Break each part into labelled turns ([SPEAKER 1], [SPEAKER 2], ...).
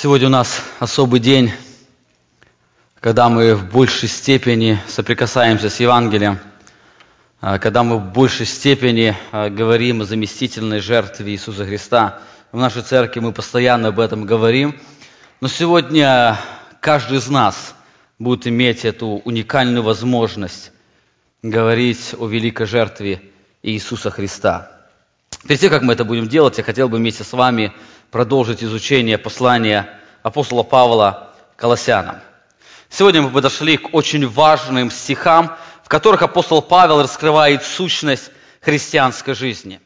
[SPEAKER 1] Сегодня у нас особый день, когда мы в большей степени соприкасаемся с Евангелием, а, когда мы в большей степени а, говорим о заместительной жертве Иисуса Христа. В нашей церкви мы постоянно об этом говорим. Но сегодня каждый из нас будет иметь эту уникальную возможность говорить о великой жертве Иисуса Христа. Перед тем, как мы это будем делать, я хотел бы вместе с вами продолжить изучение послания апостола Павла Колоссянам. Сегодня мы подошли к очень важным стихам, в которых апостол Павел раскрывает сущность христианской жизни.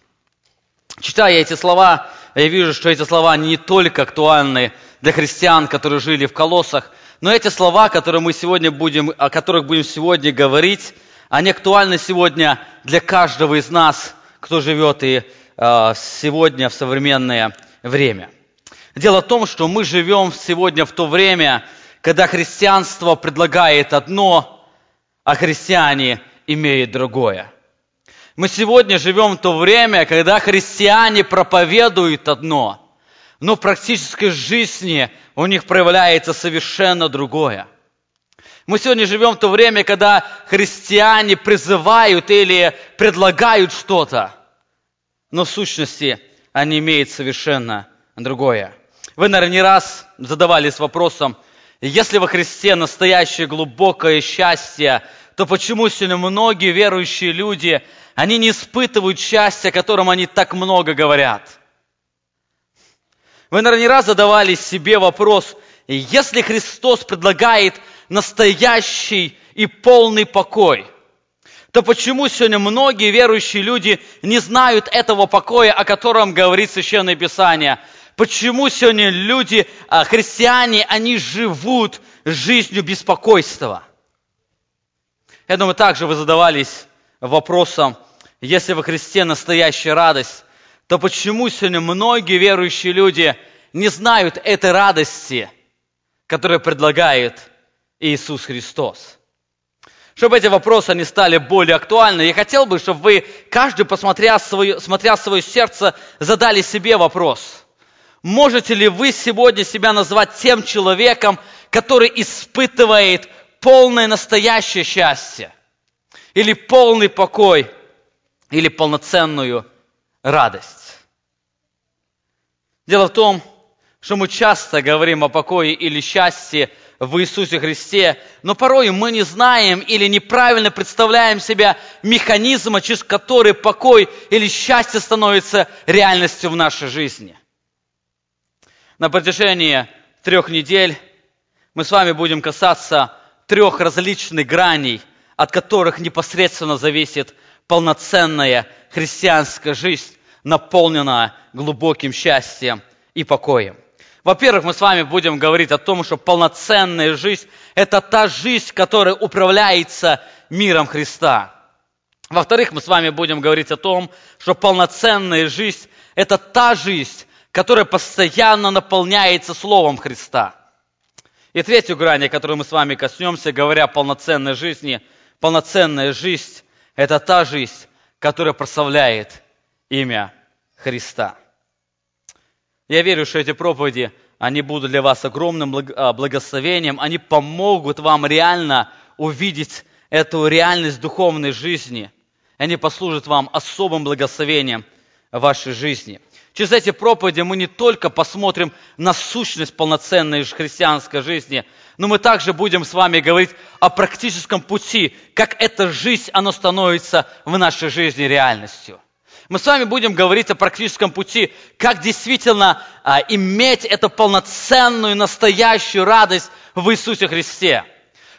[SPEAKER 1] Читая эти слова, я вижу, что эти слова не только актуальны для христиан, которые жили в колоссах, но эти слова, которые мы сегодня будем, о которых будем сегодня говорить, они актуальны сегодня для каждого из нас, кто живет и э, сегодня в современное время. Дело в том, что мы живем сегодня в то время, когда христианство предлагает одно, а христиане имеют другое. Мы сегодня живем в то время, когда христиане проповедуют одно, но в практической жизни у них проявляется совершенно другое. Мы сегодня живем в то время, когда христиане призывают или предлагают что-то, но в сущности они имеют совершенно другое. Вы, наверное, не раз задавались вопросом, если во Христе настоящее глубокое счастье, то почему сегодня многие верующие люди, они не испытывают счастья, о котором они так много говорят? Вы, наверное, не раз задавали себе вопрос, если Христос предлагает настоящий и полный покой, то почему сегодня многие верующие люди не знают этого покоя, о котором говорит Священное Писание? Почему сегодня люди, а, христиане, они живут жизнью беспокойства? Я думаю, также вы задавались вопросом, если во Христе настоящая радость, то почему сегодня многие верующие люди не знают этой радости, которую предлагает Иисус Христос? Чтобы эти вопросы не стали более актуальны, я хотел бы, чтобы вы, каждый, посмотря свое, смотря свое сердце, задали себе вопрос – Можете ли вы сегодня себя назвать тем человеком, который испытывает полное настоящее счастье? Или полный покой? Или полноценную радость? Дело в том, что мы часто говорим о покое или счастье в Иисусе Христе, но порой мы не знаем или неправильно представляем себя механизма, через который покой или счастье становится реальностью в нашей жизни. На протяжении трех недель мы с вами будем касаться трех различных граней, от которых непосредственно зависит полноценная христианская жизнь, наполненная глубоким счастьем и покоем. Во-первых, мы с вами будем говорить о том, что полноценная жизнь – это та жизнь, которая управляется миром Христа. Во-вторых, мы с вами будем говорить о том, что полноценная жизнь – это та жизнь, которая постоянно наполняется Словом Христа. И третью грань, о которой мы с вами коснемся, говоря о полноценной жизни, полноценная жизнь – это та жизнь, которая прославляет имя Христа. Я верю, что эти проповеди, они будут для вас огромным а, благословением, они помогут вам реально увидеть эту реальность духовной жизни. Они послужат вам особым благословением в вашей жизни – Через эти проповеди мы не только посмотрим на сущность полноценной христианской жизни, но мы также будем с вами говорить о практическом пути, как эта жизнь, она становится в нашей жизни реальностью. Мы с вами будем говорить о практическом пути, как действительно а, иметь эту полноценную, настоящую радость в Иисусе Христе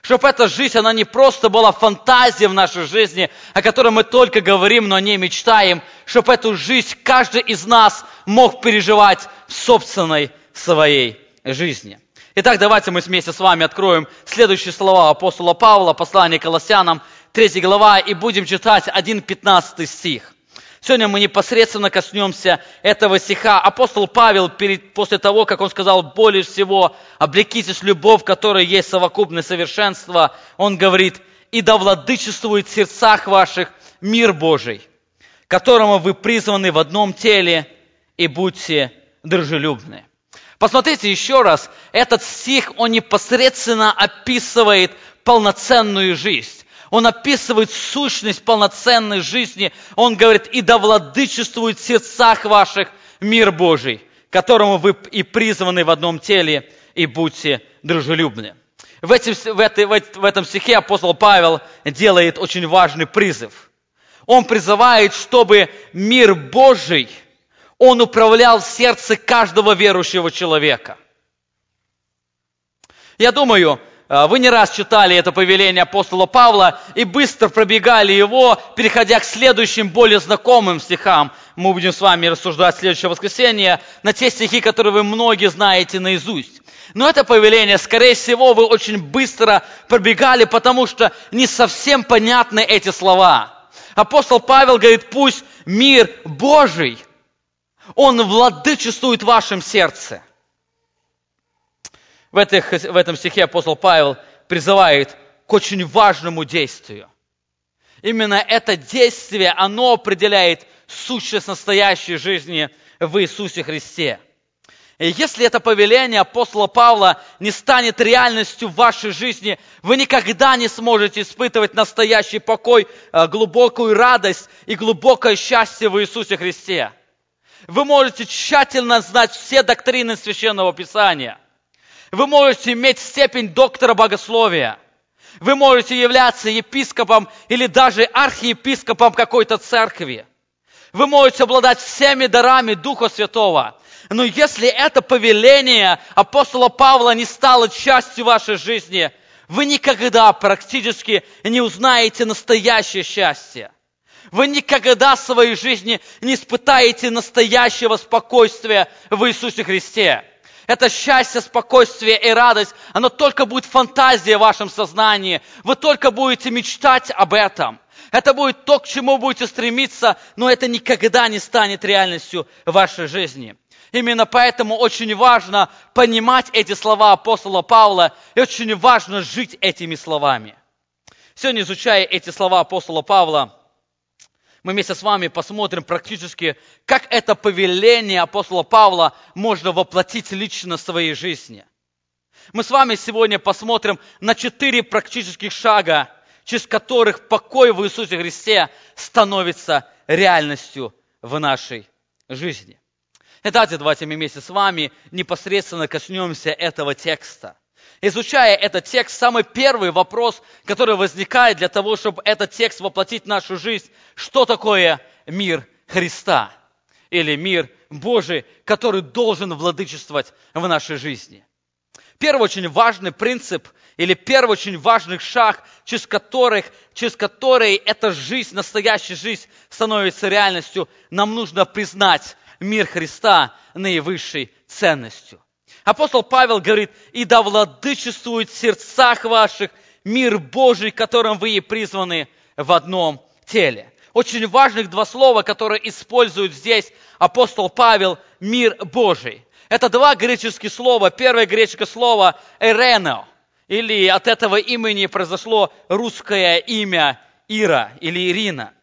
[SPEAKER 1] чтобы эта жизнь, она не просто была фантазией в нашей жизни, о которой мы только говорим, но не мечтаем, чтобы эту жизнь каждый из нас мог переживать в собственной своей жизни. Итак, давайте мы вместе с вами откроем следующие слова апостола Павла, послание Колоссянам, 3 глава, и будем читать 1.15 стих. Сегодня мы непосредственно коснемся этого стиха. Апостол Павел, перед, после того, как он сказал более всего, облекитесь любовь, которая есть совокупное совершенство, он говорит, и да владычествует в сердцах ваших мир Божий, которому вы призваны в одном теле, и будьте дружелюбны. Посмотрите еще раз, этот стих, он непосредственно описывает полноценную жизнь. Он описывает сущность полноценной жизни. Он говорит, и да владычествует в сердцах ваших мир Божий, которому вы и призваны в одном теле, и будьте дружелюбны. В, этим, в, этой, в этом стихе апостол Павел делает очень важный призыв. Он призывает, чтобы мир Божий – он управлял сердце каждого верующего человека. Я думаю, вы не раз читали это повеление апостола Павла и быстро пробегали его, переходя к следующим, более знакомым стихам. Мы будем с вами рассуждать следующее воскресенье на те стихи, которые вы многие знаете наизусть. Но это повеление, скорее всего, вы очень быстро пробегали, потому что не совсем понятны эти слова. Апостол Павел говорит, пусть мир Божий – он владычествует в вашем сердце. В, этих, в этом стихе апостол Павел призывает к очень важному действию. Именно это действие, оно определяет сущность настоящей жизни в Иисусе Христе. И если это повеление апостола Павла не станет реальностью в вашей жизни, вы никогда не сможете испытывать настоящий покой, э, глубокую радость и глубокое счастье в Иисусе Христе. Вы можете тщательно знать все доктрины Священного Писания. Вы можете иметь степень доктора богословия. Вы можете являться епископом или даже архиепископом какой-то церкви. Вы можете обладать всеми дарами Духа Святого. Но если это повеление апостола Павла не стало частью вашей жизни, вы никогда практически не узнаете настоящее счастье. Вы никогда в своей жизни не испытаете настоящего спокойствия в Иисусе Христе. Это счастье, спокойствие и радость, оно только будет фантазия в вашем сознании. Вы только будете мечтать об этом. Это будет то, к чему будете стремиться, но это никогда не станет реальностью вашей жизни. Именно поэтому очень важно понимать эти слова апостола Павла и очень важно жить этими словами. Сегодня, изучая эти слова апостола Павла, мы вместе с вами посмотрим практически, как это повеление апостола Павла можно воплотить лично в своей жизни. Мы с вами сегодня посмотрим на четыре практических шага, через которых покой в Иисусе Христе становится реальностью в нашей жизни. Итак, давайте мы вместе с вами непосредственно коснемся этого текста. Изучая этот текст, самый первый вопрос, который возникает для того, чтобы этот текст воплотить в нашу жизнь, что такое мир Христа или мир Божий, который должен владычествовать в нашей жизни. Первый очень важный принцип или первый очень важный шаг, через, которых, через который эта жизнь, настоящая жизнь становится реальностью, нам нужно признать мир Христа наивысшей ценностью. Апостол Павел говорит, и да владычествует в сердцах ваших мир Божий, которым вы и призваны в одном теле. Очень важных два слова, которые использует здесь апостол Павел, мир Божий. Это два греческих слова. Первое греческое слово «эрено», или от этого имени произошло русское имя Ира или Ирина.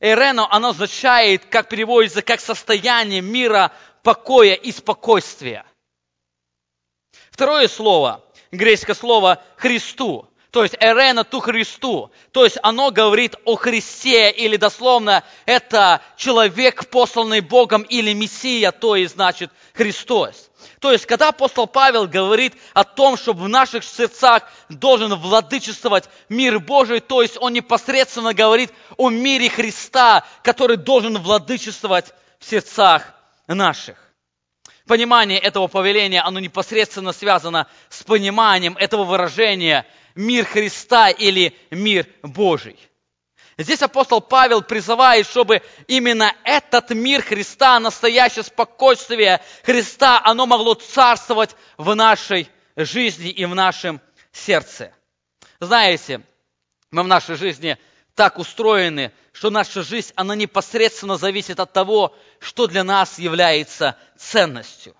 [SPEAKER 1] Эрено, оно означает, как переводится, как состояние мира, покоя и спокойствия. Второе слово, греческое слово «Христу», то есть «эрена ту Христу», то есть оно говорит о Христе, или дословно это человек, посланный Богом, или Мессия, то есть значит Христос. То есть, когда апостол Павел говорит о том, что в наших сердцах должен владычествовать мир Божий, то есть он непосредственно говорит о мире Христа, который должен владычествовать в сердцах наших. Понимание этого повеления, оно непосредственно связано с пониманием этого выражения «мир Христа» или «мир Божий». Здесь апостол Павел призывает, чтобы именно этот мир Христа, настоящее спокойствие Христа, оно могло царствовать в нашей жизни и в нашем сердце. Знаете, мы в нашей жизни так устроены, что наша жизнь, она непосредственно зависит от того, что для нас является ценностью.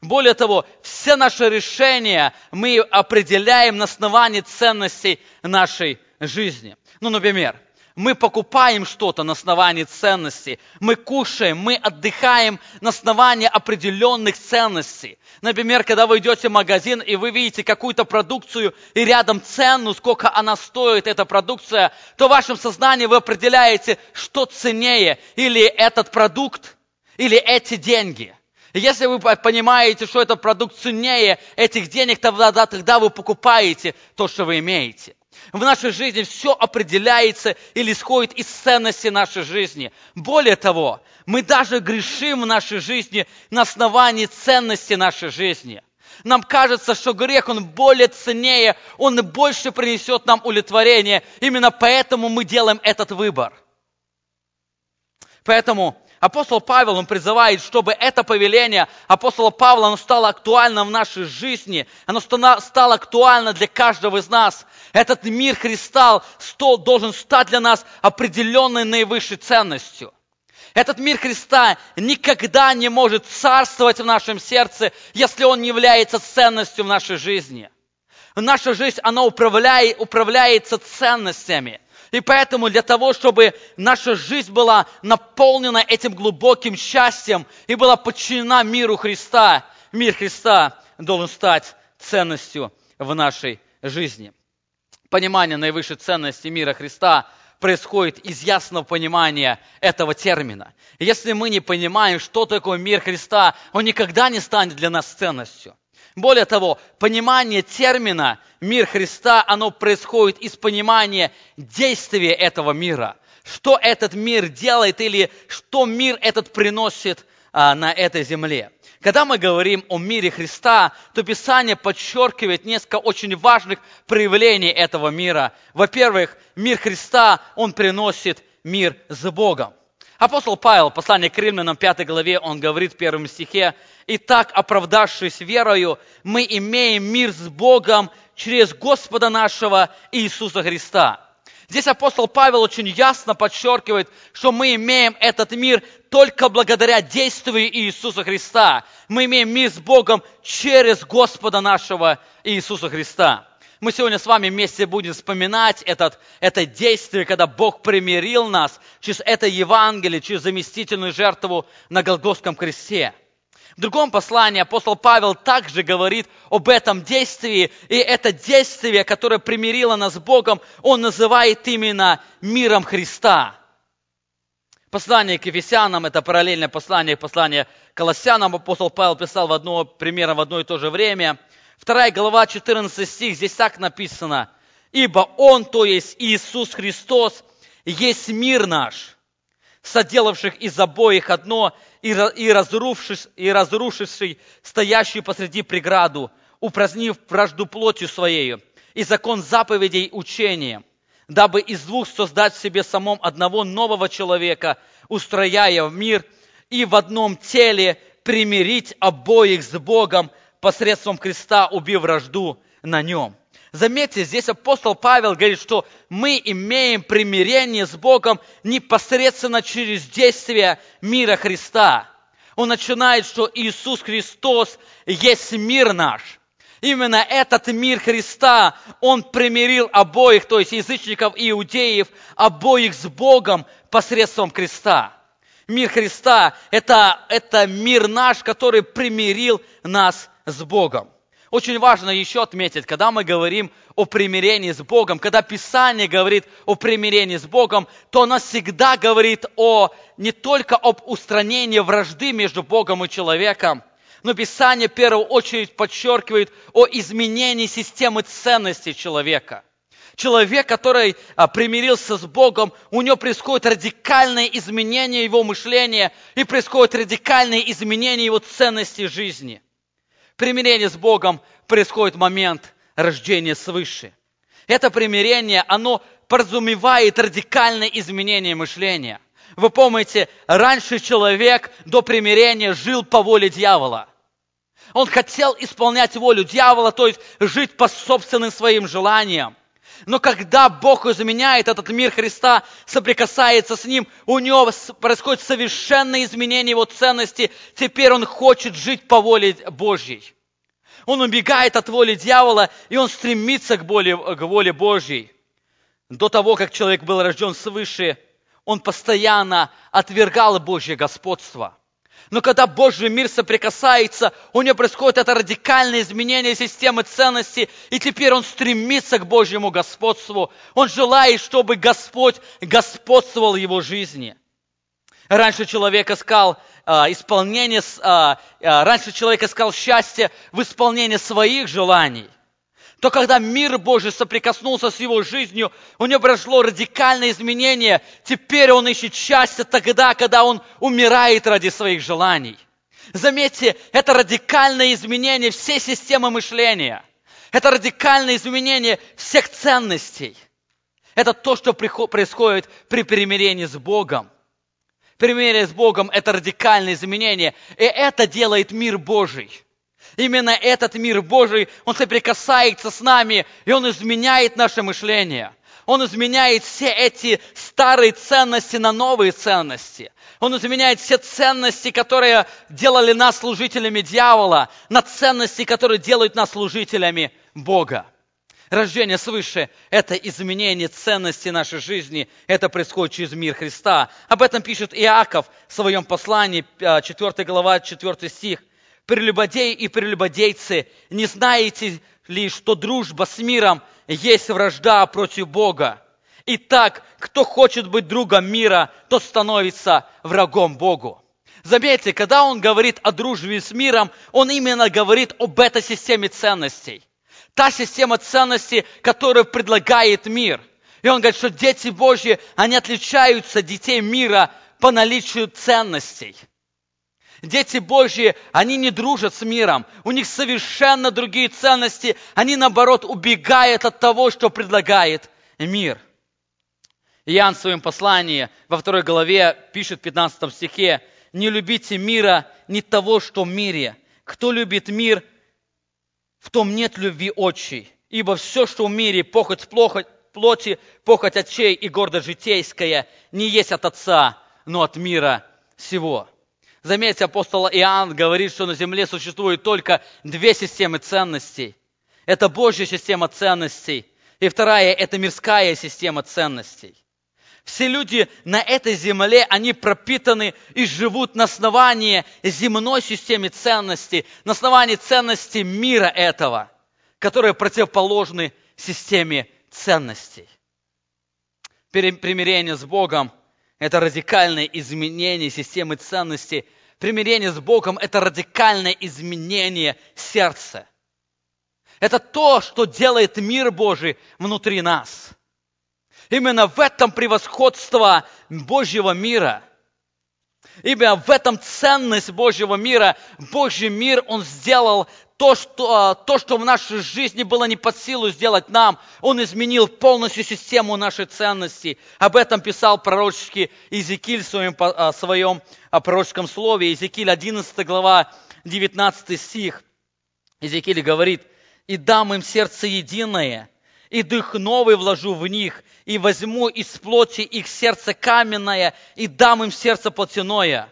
[SPEAKER 1] Более того, все наши решения мы определяем на основании ценностей нашей жизни. Ну, например, Мы покупаем что-то на основании ценностей. Мы кушаем, мы отдыхаем на основании определенных ценностей. Например, когда вы идете в магазин и вы видите какую-то продукцию и рядом цену, сколько она стоит, эта продукция, то в вашем сознании вы определяете, что ценнее, или этот продукт, или эти деньги. Если вы понимаете, что этот продукт ценнее этих денег, тогда, тогда вы покупаете то, что вы имеете. В нашей жизни все определяется или исходит из ценности нашей жизни. Более того, мы даже грешим в нашей жизни на основании ценности нашей жизни. Нам кажется, что грех, он более ценнее, он больше принесет нам удовлетворение. Именно поэтому мы делаем этот выбор. Поэтому Апостол Павел, он призывает, чтобы это повеление апостола Павла, оно стало актуально в нашей жизни, оно стало актуально для каждого из нас. Этот мир Христа должен стать для нас определенной наивысшей ценностью. Этот мир Христа никогда не может царствовать в нашем сердце, если он не является ценностью в нашей жизни. Наша жизнь, она управляет, управляется ценностями – и поэтому для того, чтобы наша жизнь была наполнена этим глубоким счастьем и была подчинена миру Христа, мир Христа должен стать ценностью в нашей жизни. Понимание наивысшей ценности мира Христа происходит из ясного понимания этого термина. Если мы не понимаем, что такое мир Христа, он никогда не станет для нас ценностью. Более того, понимание термина «мир Христа», оно происходит из понимания действия этого мира. Что этот мир делает или что мир этот приносит а, на этой земле. Когда мы говорим о мире Христа, то Писание подчеркивает несколько очень важных проявлений этого мира. Во-первых, мир Христа, он приносит мир с Богом. Апостол Павел, послание к римлянам, 5 главе, он говорит в первом стихе, «Итак, оправдавшись верою, мы имеем мир с Богом через Господа нашего Иисуса Христа». Здесь апостол Павел очень ясно подчеркивает, что мы имеем этот мир только благодаря действию Иисуса Христа. Мы имеем мир с Богом через Господа нашего Иисуса Христа. Мы сегодня с вами вместе будем вспоминать этот, это действие, когда Бог примирил нас через это Евангелие, через заместительную жертву на Голгофском кресте. В другом послании апостол Павел также говорит об этом действии, и это действие, которое примирило нас с Богом, он называет именно миром Христа. Послание к Ефесянам, это параллельное послание, послание к Колоссянам, апостол Павел писал в одно, примерно в одно и то же время – Вторая глава, 14 стих, здесь так написано. «Ибо Он, то есть Иисус Христос, есть мир наш, соделавших из обоих одно и, разрушивший, и разрушивший стоящую посреди преграду, упразднив вражду плотью Своею и закон заповедей учения, дабы из двух создать в себе самом одного нового человека, устрояя в мир и в одном теле примирить обоих с Богом, посредством креста, убив вражду на нем. Заметьте, здесь апостол Павел говорит, что мы имеем примирение с Богом непосредственно через действие мира Христа. Он начинает, что Иисус Христос есть мир наш. Именно этот мир Христа, Он примирил обоих, то есть язычников и иудеев, обоих с Богом посредством креста. Мир Христа это, – это мир наш, который примирил нас с Богом. Очень важно еще отметить, когда мы говорим о примирении с Богом, когда Писание говорит о примирении с Богом, то оно всегда говорит о, не только об устранении вражды между Богом и человеком, но Писание в первую очередь подчеркивает о изменении системы ценностей человека. Человек, который а, примирился с Богом, у него происходит радикальное изменение его мышления и происходит радикальное изменение его ценностей жизни примирение с Богом происходит момент рождения свыше. Это примирение, оно подразумевает радикальное изменение мышления. Вы помните, раньше человек до примирения жил по воле дьявола. Он хотел исполнять волю дьявола, то есть жить по собственным своим желаниям. Но когда Бог изменяет этот мир Христа, соприкасается с ним, у него происходит совершенное изменение его ценности. Теперь он хочет жить по воле Божьей. Он убегает от воли дьявола, и он стремится к воле, к воле Божьей. до того, как человек был рожден свыше, он постоянно отвергал Божье господство. Но когда Божий мир соприкасается, у него происходит это радикальное изменение системы ценностей, и теперь он стремится к Божьему господству. Он желает, чтобы Господь господствовал в его жизни. Раньше человек искал а, исполнение, а, а, раньше человек искал счастье в исполнении своих желаний то когда мир Божий соприкоснулся с его жизнью, у него произошло радикальное изменение. Теперь он ищет счастье тогда, когда он умирает ради своих желаний. Заметьте, это радикальное изменение всей системы мышления. Это радикальное изменение всех ценностей. Это то, что происходит при примирении с Богом. Примирение с Богом – это радикальное изменение. И это делает мир Божий – Именно этот мир Божий, он соприкасается с нами, и он изменяет наше мышление. Он изменяет все эти старые ценности на новые ценности. Он изменяет все ценности, которые делали нас служителями дьявола, на ценности, которые делают нас служителями Бога. Рождение свыше – это изменение ценности нашей жизни. Это происходит через мир Христа. Об этом пишет Иаков в своем послании, 4 глава, 4 стих – прелюбодеи и прелюбодейцы, не знаете ли, что дружба с миром есть вражда против Бога? Итак, кто хочет быть другом мира, тот становится врагом Богу. Заметьте, когда он говорит о дружбе с миром, он именно говорит об этой системе ценностей. Та система ценностей, которую предлагает мир. И он говорит, что дети Божьи, они отличаются от детей мира по наличию ценностей – Дети Божьи, они не дружат с миром. У них совершенно другие ценности. Они, наоборот, убегают от того, что предлагает мир. Иоанн в своем послании во второй главе пишет в 15 стихе, «Не любите мира, не того, что в мире. Кто любит мир, в том нет любви отчей. Ибо все, что в мире, похоть плоти, похоть очей и гордость житейская, не есть от Отца, но от мира всего». Заметьте, апостол Иоанн говорит, что на земле существует только две системы ценностей. Это Божья система ценностей, и вторая – это мирская система ценностей. Все люди на этой земле, они пропитаны и живут на основании земной системы ценностей, на основании ценностей мира этого, которые противоположны системе ценностей. Примирение с Богом – это радикальное изменение системы ценностей, примирение с Богом – это радикальное изменение сердца. Это то, что делает мир Божий внутри нас. Именно в этом превосходство Божьего мира. Именно в этом ценность Божьего мира. Божий мир Он сделал то что, а, то, что в нашей жизни было не под силу сделать нам, Он изменил полностью систему нашей ценности. Об этом писал пророческий Иезекииль в своем, а, своем а, пророческом слове. Иезекииль 11 глава 19 стих. Иезекииль говорит, «И дам им сердце единое, и дух новый вложу в них, и возьму из плоти их сердце каменное, и дам им сердце плотяное».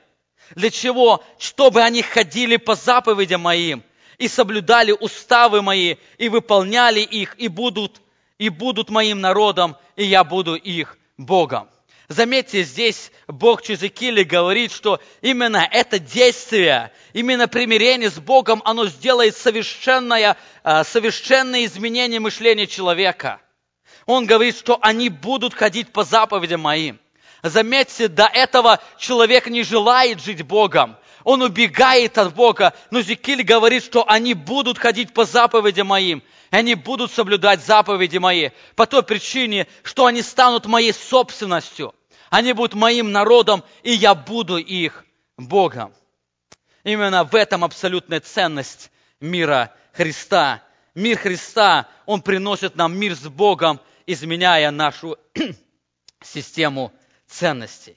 [SPEAKER 1] Для чего? Чтобы они ходили по заповедям моим – и соблюдали уставы мои, и выполняли их, и будут, и будут моим народом, и я буду их Богом. Заметьте, здесь Бог через Икили говорит, что именно это действие, именно примирение с Богом, оно сделает совершенное, а, совершенное изменение мышления человека. Он говорит, что они будут ходить по заповедям моим. Заметьте, до этого человек не желает жить Богом он убегает от Бога. Но Зекиль говорит, что они будут ходить по заповедям моим, и они будут соблюдать заповеди мои по той причине, что они станут моей собственностью. Они будут моим народом, и я буду их Богом. Именно в этом абсолютная ценность мира Христа. Мир Христа, он приносит нам мир с Богом, изменяя нашу систему ценностей.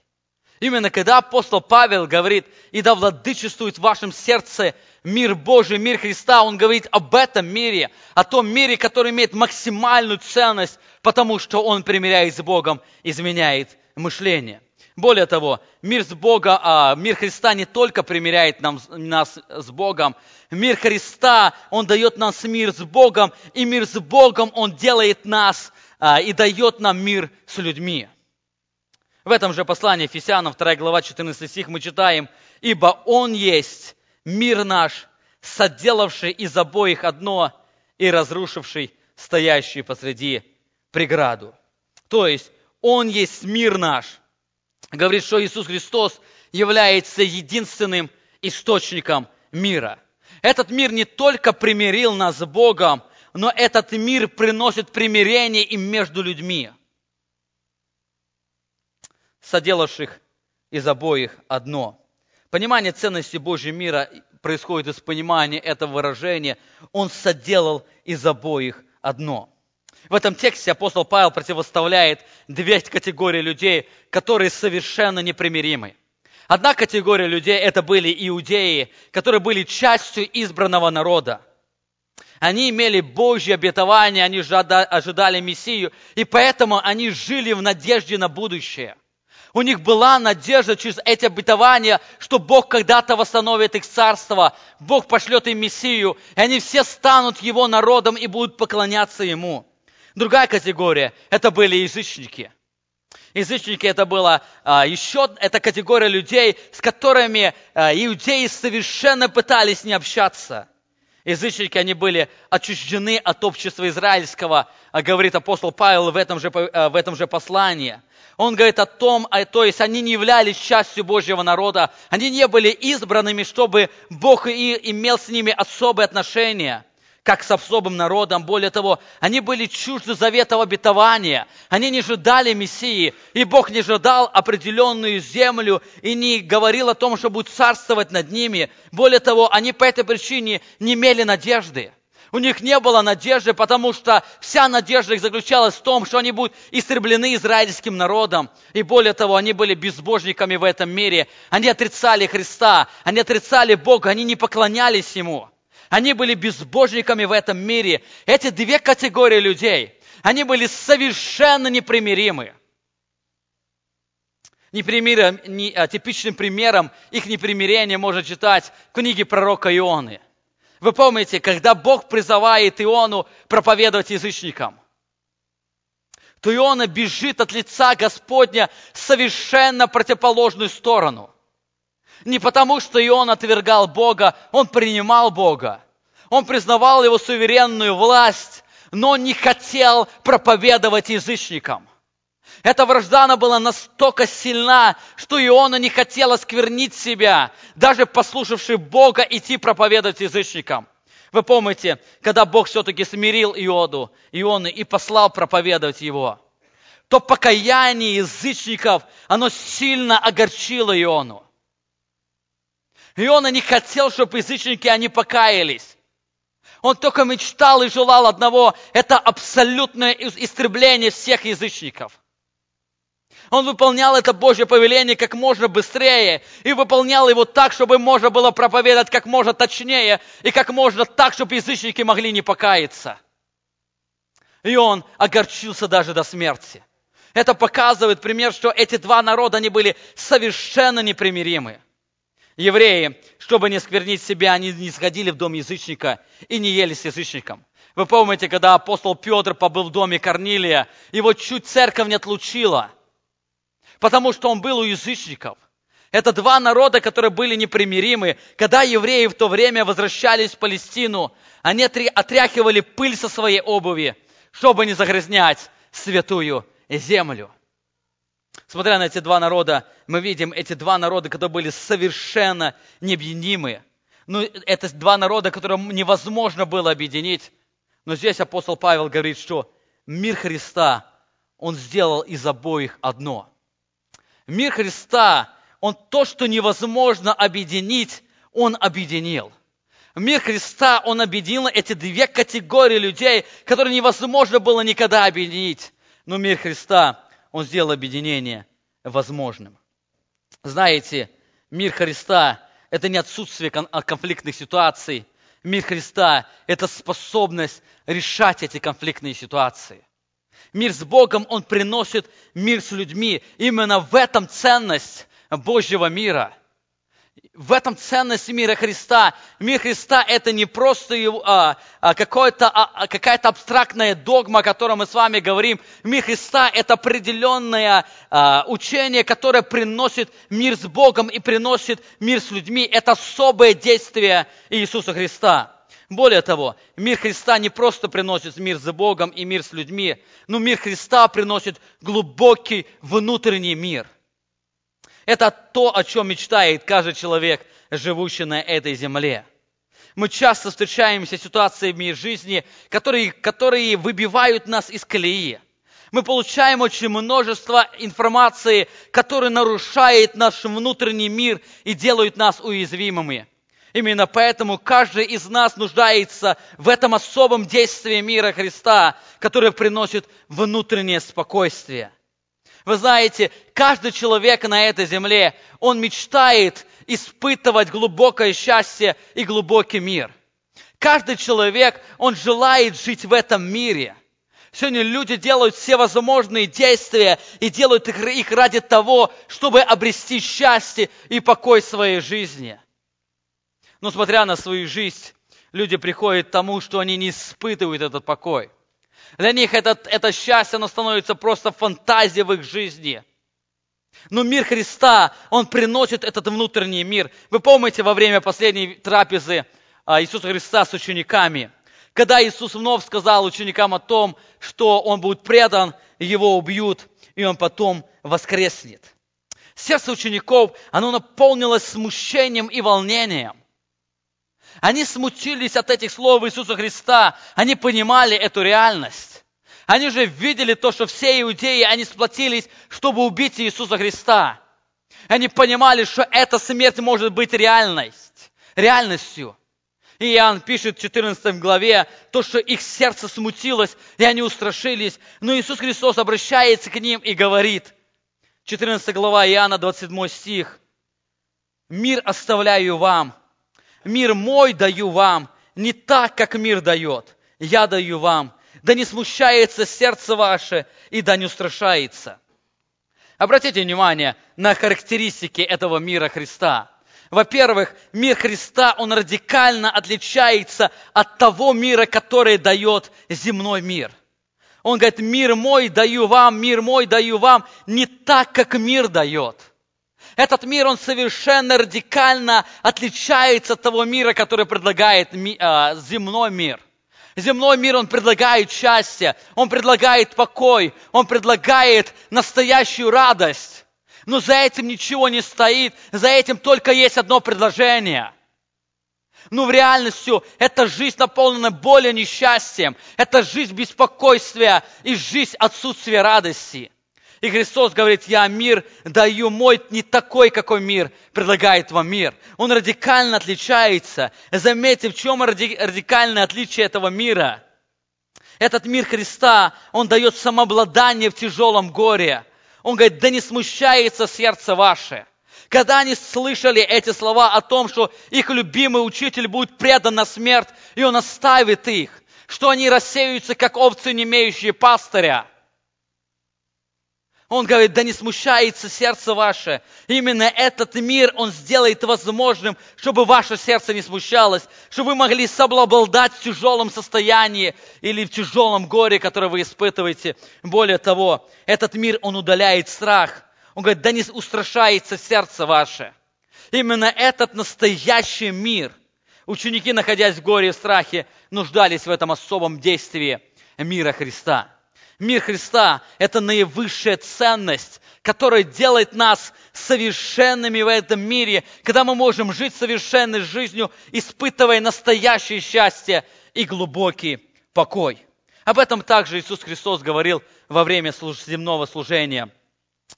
[SPEAKER 1] Именно когда апостол Павел говорит, и да владычествует в вашем сердце мир Божий, мир Христа, он говорит об этом мире, о том мире, который имеет максимальную ценность, потому что он примиряет с Богом, изменяет мышление. Более того, мир, с Бога, а, мир Христа не только примиряет нам, нас с Богом, мир Христа, Он дает нам мир с Богом, и мир с Богом Он делает нас а, и дает нам мир с людьми. В этом же послании Ефесянам, 2 глава, 14 стих, мы читаем, «Ибо Он есть мир наш, соделавший из обоих одно и разрушивший стоящую посреди преграду». То есть, Он есть мир наш. Говорит, что Иисус Христос является единственным источником мира. Этот мир не только примирил нас с Богом, но этот мир приносит примирение и между людьми, соделавших из обоих одно. Понимание ценности Божьего мира происходит из понимания этого выражения. Он соделал из обоих одно. В этом тексте апостол Павел противоставляет две категории людей, которые совершенно непримиримы. Одна категория людей – это были иудеи, которые были частью избранного народа. Они имели Божье обетование, они ожидали Мессию, и поэтому они жили в надежде на будущее. У них была надежда через эти обетования, что Бог когда-то восстановит их царство, Бог пошлет им Мессию, и они все станут Его народом и будут поклоняться Ему. Другая категория – это были язычники. Язычники это была а, еще эта категория людей, с которыми а, иудеи совершенно пытались не общаться – язычники, они были отчуждены от общества израильского, а говорит апостол Павел в этом же, э, в этом же послании. Он говорит о том, то есть они не являлись частью Божьего народа, они не были избранными, чтобы Бог и имел с ними особые отношения как с особым народом. Более того, они были чужды завета обетования. Они не ожидали Мессии, и Бог не ожидал определенную землю и не говорил о том, что будет царствовать над ними. Более того, они по этой причине не имели надежды. У них не было надежды, потому что вся надежда их заключалась в том, что они будут истреблены израильским народом. И более того, они были безбожниками в этом мире. Они отрицали Христа, они отрицали Бога, они не поклонялись Ему. Они были безбожниками в этом мире. Эти две категории людей, они были совершенно непримиримы. Непримирим, не, а, типичным примером их непримирения можно читать в книге пророка Ионы. Вы помните, когда Бог призывает Иону проповедовать язычникам, то Иона бежит от лица Господня в совершенно противоположную сторону – не потому, что и он отвергал Бога, он принимал Бога. Он признавал его суверенную власть, но не хотел проповедовать язычникам. Эта вражда была настолько сильна, что Иона не хотел осквернить себя, даже послушавший Бога идти проповедовать язычникам. Вы помните, когда Бог все-таки смирил Иону, Ионы и послал проповедовать его, то покаяние язычников, оно сильно огорчило Иону. Иона не хотел, чтобы язычники, они покаялись. Он только мечтал и желал одного, это абсолютное истребление всех язычников. Он выполнял это Божье повеление как можно быстрее и выполнял его так, чтобы можно было проповедовать как можно точнее и как можно так, чтобы язычники могли не покаяться. И он огорчился даже до смерти. Это показывает пример, что эти два народа, они были совершенно непримиримы евреи, чтобы не сквернить себя, они не сходили в дом язычника и не ели с язычником. Вы помните, когда апостол Петр побыл в доме Корнилия, его чуть церковь не отлучила, потому что он был у язычников. Это два народа, которые были непримиримы. Когда евреи в то время возвращались в Палестину, они отряхивали пыль со своей обуви, чтобы не загрязнять святую землю. Смотря на эти два народа, мы видим эти два народа, которые были совершенно необъединимы. Ну, это два народа, которые невозможно было объединить. Но здесь апостол Павел говорит, что мир Христа, он сделал из обоих одно. Мир Христа, он то, что невозможно объединить, он объединил. Мир Христа, он объединил эти две категории людей, которые невозможно было никогда объединить. Но мир Христа, он сделал объединение возможным. Знаете, мир Христа – это не отсутствие а конфликтных ситуаций. Мир Христа – это способность решать эти конфликтные ситуации. Мир с Богом, он приносит мир с людьми. Именно в этом ценность Божьего мира. В этом ценность мира Христа. Мир Христа – это не просто а, а, какое-то, а, какая-то абстрактная догма, о которой мы с вами говорим. Мир Христа – это определенное учение, которое приносит мир с Богом и приносит мир с людьми. Это особое действие Иисуса Христа. Более того, мир Христа не просто приносит мир с Богом и мир с людьми, но мир Христа приносит глубокий внутренний мир – это то, о чем мечтает каждый человек, живущий на этой земле. Мы часто встречаемся с ситуациями жизни, которые, которые выбивают нас из колеи. Мы получаем очень множество информации, которая нарушает наш внутренний мир и делает нас уязвимыми. Именно поэтому каждый из нас нуждается в этом особом действии мира Христа, которое приносит внутреннее спокойствие. Вы знаете, каждый человек на этой земле, он мечтает испытывать глубокое счастье и глубокий мир. Каждый человек, он желает жить в этом мире. Сегодня люди делают все возможные действия и делают их ради того, чтобы обрести счастье и покой своей жизни. Но смотря на свою жизнь, люди приходят к тому, что они не испытывают этот покой. Для них это, это счастье, оно становится просто фантазией в их жизни. Но мир Христа, Он приносит этот внутренний мир. Вы помните во время последней трапезы а, Иисуса Христа с учениками, когда Иисус вновь сказал ученикам о том, что Он будет предан, Его убьют, и Он потом воскреснет. Сердце учеников, оно наполнилось смущением и волнением. Они смутились от этих слов Иисуса Христа. Они понимали эту реальность. Они же видели то, что все иудеи, они сплотились, чтобы убить Иисуса Христа. Они понимали, что эта смерть может быть реальность, реальностью. И Иоанн пишет в 14 главе то, что их сердце смутилось, и они устрашились. Но Иисус Христос обращается к ним и говорит, 14 глава Иоанна, 27 стих, «Мир оставляю вам, мир мой даю вам, не так, как мир дает. Я даю вам. Да не смущается сердце ваше, и да не устрашается. Обратите внимание на характеристики этого мира Христа. Во-первых, мир Христа, он радикально отличается от того мира, который дает земной мир. Он говорит, мир мой даю вам, мир мой даю вам, не так, как мир дает – этот мир, он совершенно радикально отличается от того мира, который предлагает а, земной мир. Земной мир, он предлагает счастье, он предлагает покой, он предлагает настоящую радость. Но за этим ничего не стоит, за этим только есть одно предложение. Но в реальности это жизнь, наполнена болью, несчастьем, это жизнь беспокойствия и жизнь отсутствия радости. И Христос говорит, я мир даю мой не такой, какой мир предлагает вам мир. Он радикально отличается. Заметьте, в чем радикальное отличие этого мира. Этот мир Христа, он дает самообладание в тяжелом горе. Он говорит, да не смущается сердце ваше. Когда они слышали эти слова о том, что их любимый учитель будет предан на смерть, и он оставит их, что они рассеются, как овцы, не имеющие пастыря – он говорит, да не смущается сердце ваше. Именно этот мир Он сделает возможным, чтобы ваше сердце не смущалось, чтобы вы могли соблаболдать в тяжелом состоянии или в тяжелом горе, которое вы испытываете. Более того, этот мир, Он удаляет страх. Он говорит, да не устрашается сердце ваше. Именно этот настоящий мир. Ученики, находясь в горе и страхе, нуждались в этом особом действии мира Христа. Мир Христа – это наивысшая ценность, которая делает нас совершенными в этом мире, когда мы можем жить совершенной жизнью, испытывая настоящее счастье и глубокий покой. Об этом также Иисус Христос говорил во время земного служения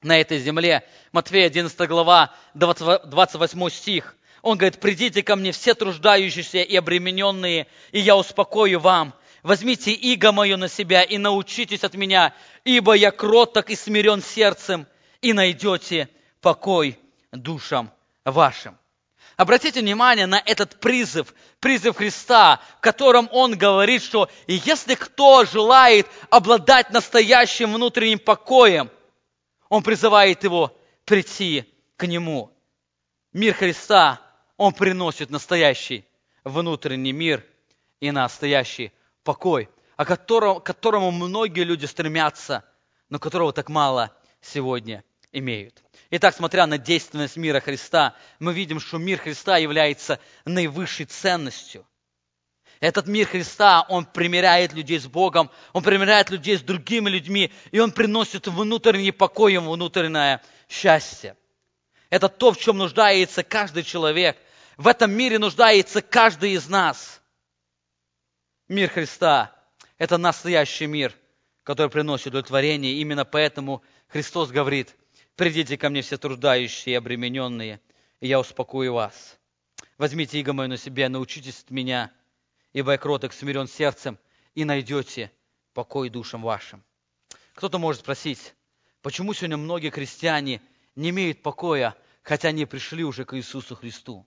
[SPEAKER 1] на этой земле. Матфея 11 глава, 28 стих. Он говорит, «Придите ко мне все труждающиеся и обремененные, и я успокою вам. Возьмите иго мое на себя и научитесь от меня, ибо я кроток и смирен сердцем, и найдете покой душам вашим. Обратите внимание на этот призыв, призыв Христа, в котором Он говорит, что если кто желает обладать настоящим внутренним покоем, Он призывает его прийти к Нему. Мир Христа, он приносит настоящий внутренний мир и настоящий покой, о котором, к которому многие люди стремятся, но которого так мало сегодня имеют. Итак, смотря на действенность мира Христа, мы видим, что мир Христа является наивысшей ценностью. Этот мир Христа, он примиряет людей с Богом, он примиряет людей с другими людьми, и он приносит внутренний покой и внутреннее счастье. Это то, в чем нуждается каждый человек. В этом мире нуждается каждый из нас. Мир Христа – это настоящий мир, который приносит удовлетворение. Именно поэтому Христос говорит, придите ко мне все труждающие и обремененные, и я успокою вас. Возьмите иго мое на себя, научитесь от меня – ибо я кроток, смирен сердцем, и найдете покой душам вашим. Кто-то может спросить, почему сегодня многие христиане не имеют покоя, хотя они пришли уже к Иисусу Христу?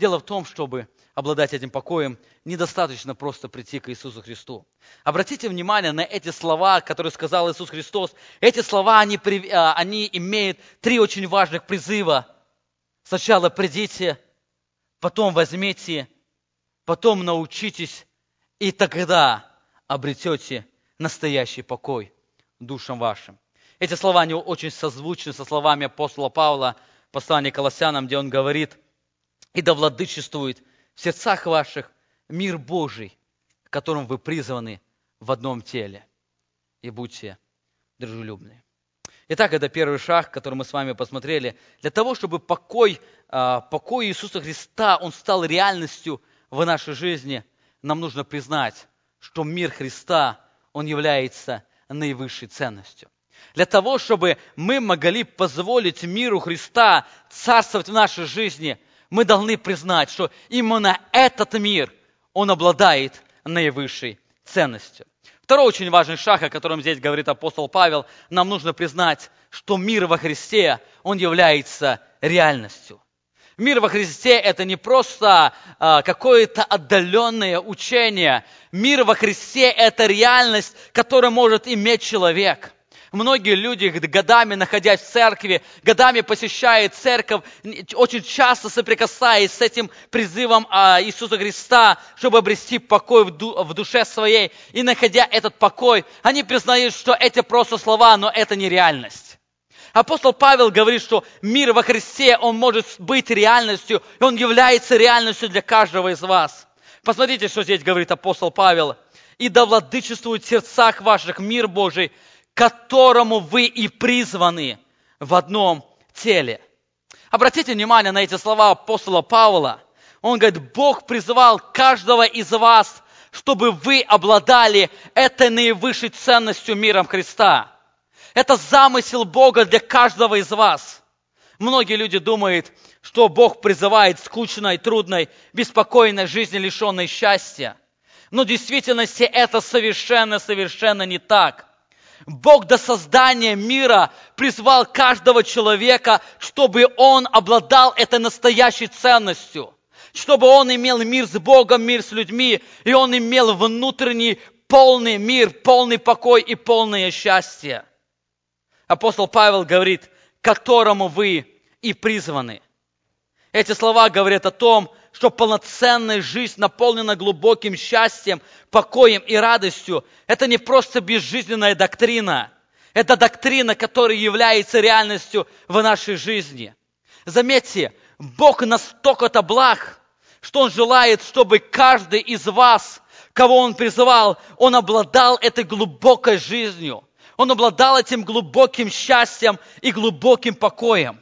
[SPEAKER 1] Дело в том, чтобы обладать этим покоем, недостаточно просто прийти к Иисусу Христу. Обратите внимание на эти слова, которые сказал Иисус Христос. Эти слова, они, а, они имеют три очень важных призыва. Сначала придите, потом возьмите потом научитесь, и тогда обретете настоящий покой душам вашим. Эти слова, они очень созвучны со словами апостола Павла, послания Колоссянам, где он говорит, «И да владычествует в сердцах ваших мир Божий, которым вы призваны в одном теле, и будьте дружелюбны». Итак, это первый шаг, который мы с вами посмотрели. Для того, чтобы покой, а, покой Иисуса Христа, он стал реальностью в нашей жизни, нам нужно признать, что мир Христа, он является наивысшей ценностью. Для того, чтобы мы могли позволить миру Христа царствовать в нашей жизни, мы должны признать, что именно этот мир, он обладает наивысшей ценностью. Второй очень важный шаг, о котором здесь говорит апостол Павел, нам нужно признать, что мир во Христе, он является реальностью. Мир во Христе – это не просто а, какое-то отдаленное учение. Мир во Христе – это реальность, которую может иметь человек. Многие люди, годами находясь в церкви, годами посещая церковь, очень часто соприкасаясь с этим призывом а, Иисуса Христа, чтобы обрести покой в душе своей, и находя этот покой, они признают, что эти просто слова, но это не реальность. Апостол Павел говорит, что мир во Христе, он может быть реальностью, и он является реальностью для каждого из вас. Посмотрите, что здесь говорит апостол Павел. «И да владычествует в сердцах ваших мир Божий, которому вы и призваны в одном теле». Обратите внимание на эти слова апостола Павла. Он говорит, Бог призывал каждого из вас, чтобы вы обладали этой наивысшей ценностью миром Христа. Это замысел Бога для каждого из вас. Многие люди думают, что Бог призывает скучной, трудной, беспокойной жизни, лишенной счастья. Но в действительности это совершенно-совершенно не так. Бог до создания мира призвал каждого человека, чтобы он обладал этой настоящей ценностью, чтобы он имел мир с Богом, мир с людьми, и он имел внутренний полный мир, полный покой и полное счастье апостол Павел говорит, которому вы и призваны. Эти слова говорят о том, что полноценная жизнь наполнена глубоким счастьем, покоем и радостью. Это не просто безжизненная доктрина. Это доктрина, которая является реальностью в нашей жизни. Заметьте, Бог настолько-то благ, что Он желает, чтобы каждый из вас, кого Он призывал, Он обладал этой глубокой жизнью – он обладал этим глубоким счастьем и глубоким покоем.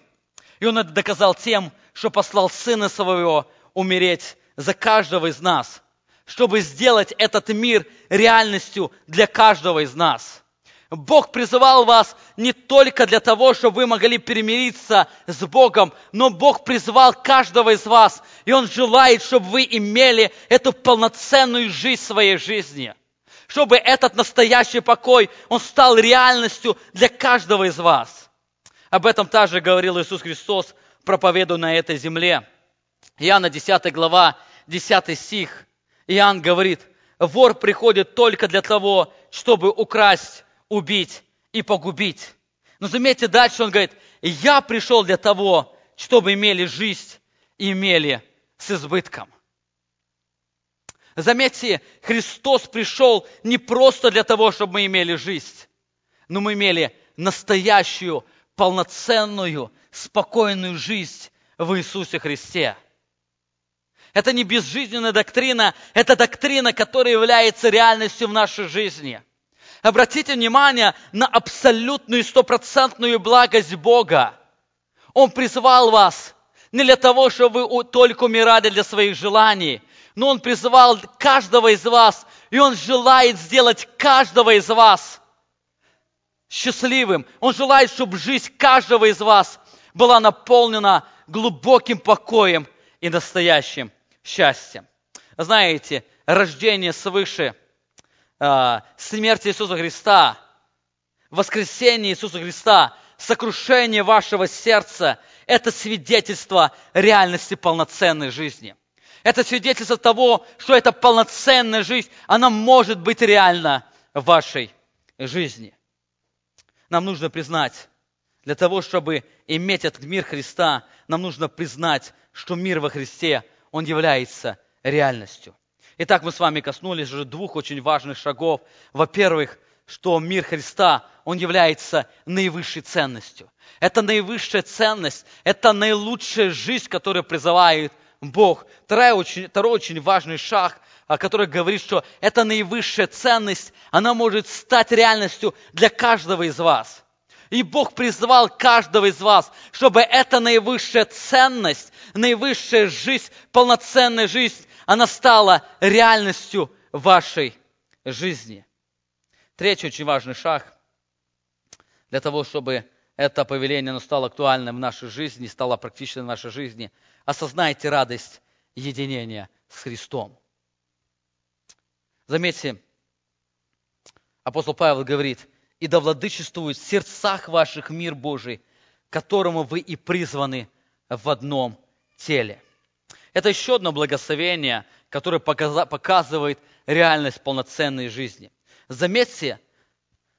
[SPEAKER 1] И он это доказал тем, что послал Сына Своего умереть за каждого из нас, чтобы сделать этот мир реальностью для каждого из нас. Бог призывал вас не только для того, чтобы вы могли перемириться с Богом, но Бог призвал каждого из вас, и Он желает, чтобы вы имели эту полноценную жизнь в своей жизни – чтобы этот настоящий покой, он стал реальностью для каждого из вас. Об этом также говорил Иисус Христос, проповедуя на этой земле. Иоанна 10 глава, 10 стих. Иоанн говорит, вор приходит только для того, чтобы украсть, убить и погубить. Но заметьте, дальше он говорит, я пришел для того, чтобы имели жизнь имели с избытком. Заметьте, Христос пришел не просто для того, чтобы мы имели жизнь, но мы имели настоящую, полноценную, спокойную жизнь в Иисусе Христе. Это не безжизненная доктрина, это доктрина, которая является реальностью в нашей жизни. Обратите внимание на абсолютную стопроцентную благость Бога. Он призвал вас не для того, чтобы вы только умирали для своих желаний, но Он призвал каждого из вас, и Он желает сделать каждого из вас счастливым. Он желает, чтобы жизнь каждого из вас была наполнена глубоким покоем и настоящим счастьем. Знаете, рождение свыше, а, смерть Иисуса Христа, воскресение Иисуса Христа, сокрушение вашего сердца – это свидетельство реальности полноценной жизни. Это свидетельство того, что эта полноценная жизнь, она может быть реальна в вашей жизни. Нам нужно признать, для того, чтобы иметь этот мир Христа, нам нужно признать, что мир во Христе, он является реальностью. Итак, мы с вами коснулись уже двух очень важных шагов. Во-первых, что мир Христа, он является наивысшей ценностью. Это наивысшая ценность, это наилучшая жизнь, которую призывает Бог. Второй очень, второй очень важный шаг, который говорит, что это наивысшая ценность, она может стать реальностью для каждого из вас. И Бог призвал каждого из вас, чтобы эта наивысшая ценность, наивысшая жизнь, полноценная жизнь, она стала реальностью вашей жизни. Третий очень важный шаг для того, чтобы это повеление оно стало актуальным в нашей жизни, стало практичным в нашей жизни. Осознайте радость единения с Христом. Заметьте, апостол Павел говорит, «И да владычествует в сердцах ваших мир Божий, которому вы и призваны в одном теле». Это еще одно благословение, которое показывает реальность полноценной жизни. Заметьте,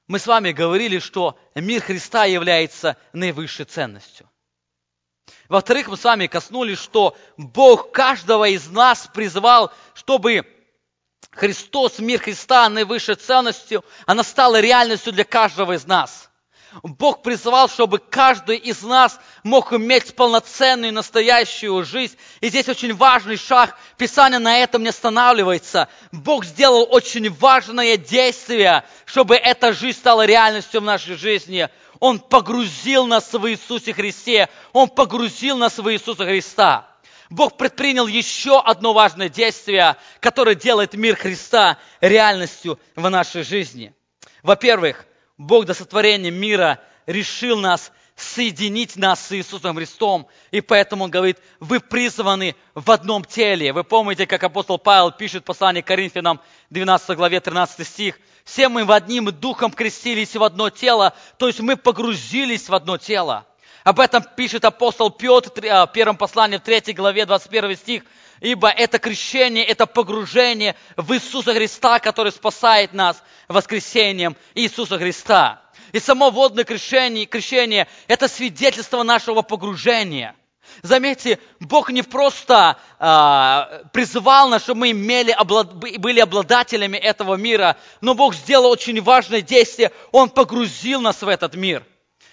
[SPEAKER 1] мы с вами говорили, что мир Христа является наивысшей ценностью. Во-вторых, мы с вами коснулись, что Бог каждого из нас призвал, чтобы Христос, мир Христа, наивысшей ценностью, она стала реальностью для каждого из нас – Бог призывал, чтобы каждый из нас мог иметь полноценную настоящую жизнь. И здесь очень важный шаг. Писание на этом не останавливается. Бог сделал очень важное действие, чтобы эта жизнь стала реальностью в нашей жизни. Он погрузил нас в Иисусе Христе. Он погрузил нас в Иисуса Христа. Бог предпринял еще одно важное действие, которое делает мир Христа реальностью в нашей жизни. Во-первых, Бог до сотворения мира решил нас соединить нас с Иисусом Христом. И поэтому Он говорит, вы призваны в одном теле. Вы помните, как апостол Павел пишет в послании к Коринфянам, 12 главе, 13 стих. Все мы в одним духом крестились в одно тело, то есть мы погрузились в одно тело. Об этом пишет апостол Петр в первом послании, в 3 главе, 21 стих ибо это крещение, это погружение в Иисуса Христа, который спасает нас воскресением Иисуса Христа. И само водное крещение, крещение – это свидетельство нашего погружения. Заметьте, Бог не просто э, призывал нас, чтобы мы имели, облад, были обладателями этого мира, но Бог сделал очень важное действие. Он погрузил нас в этот мир.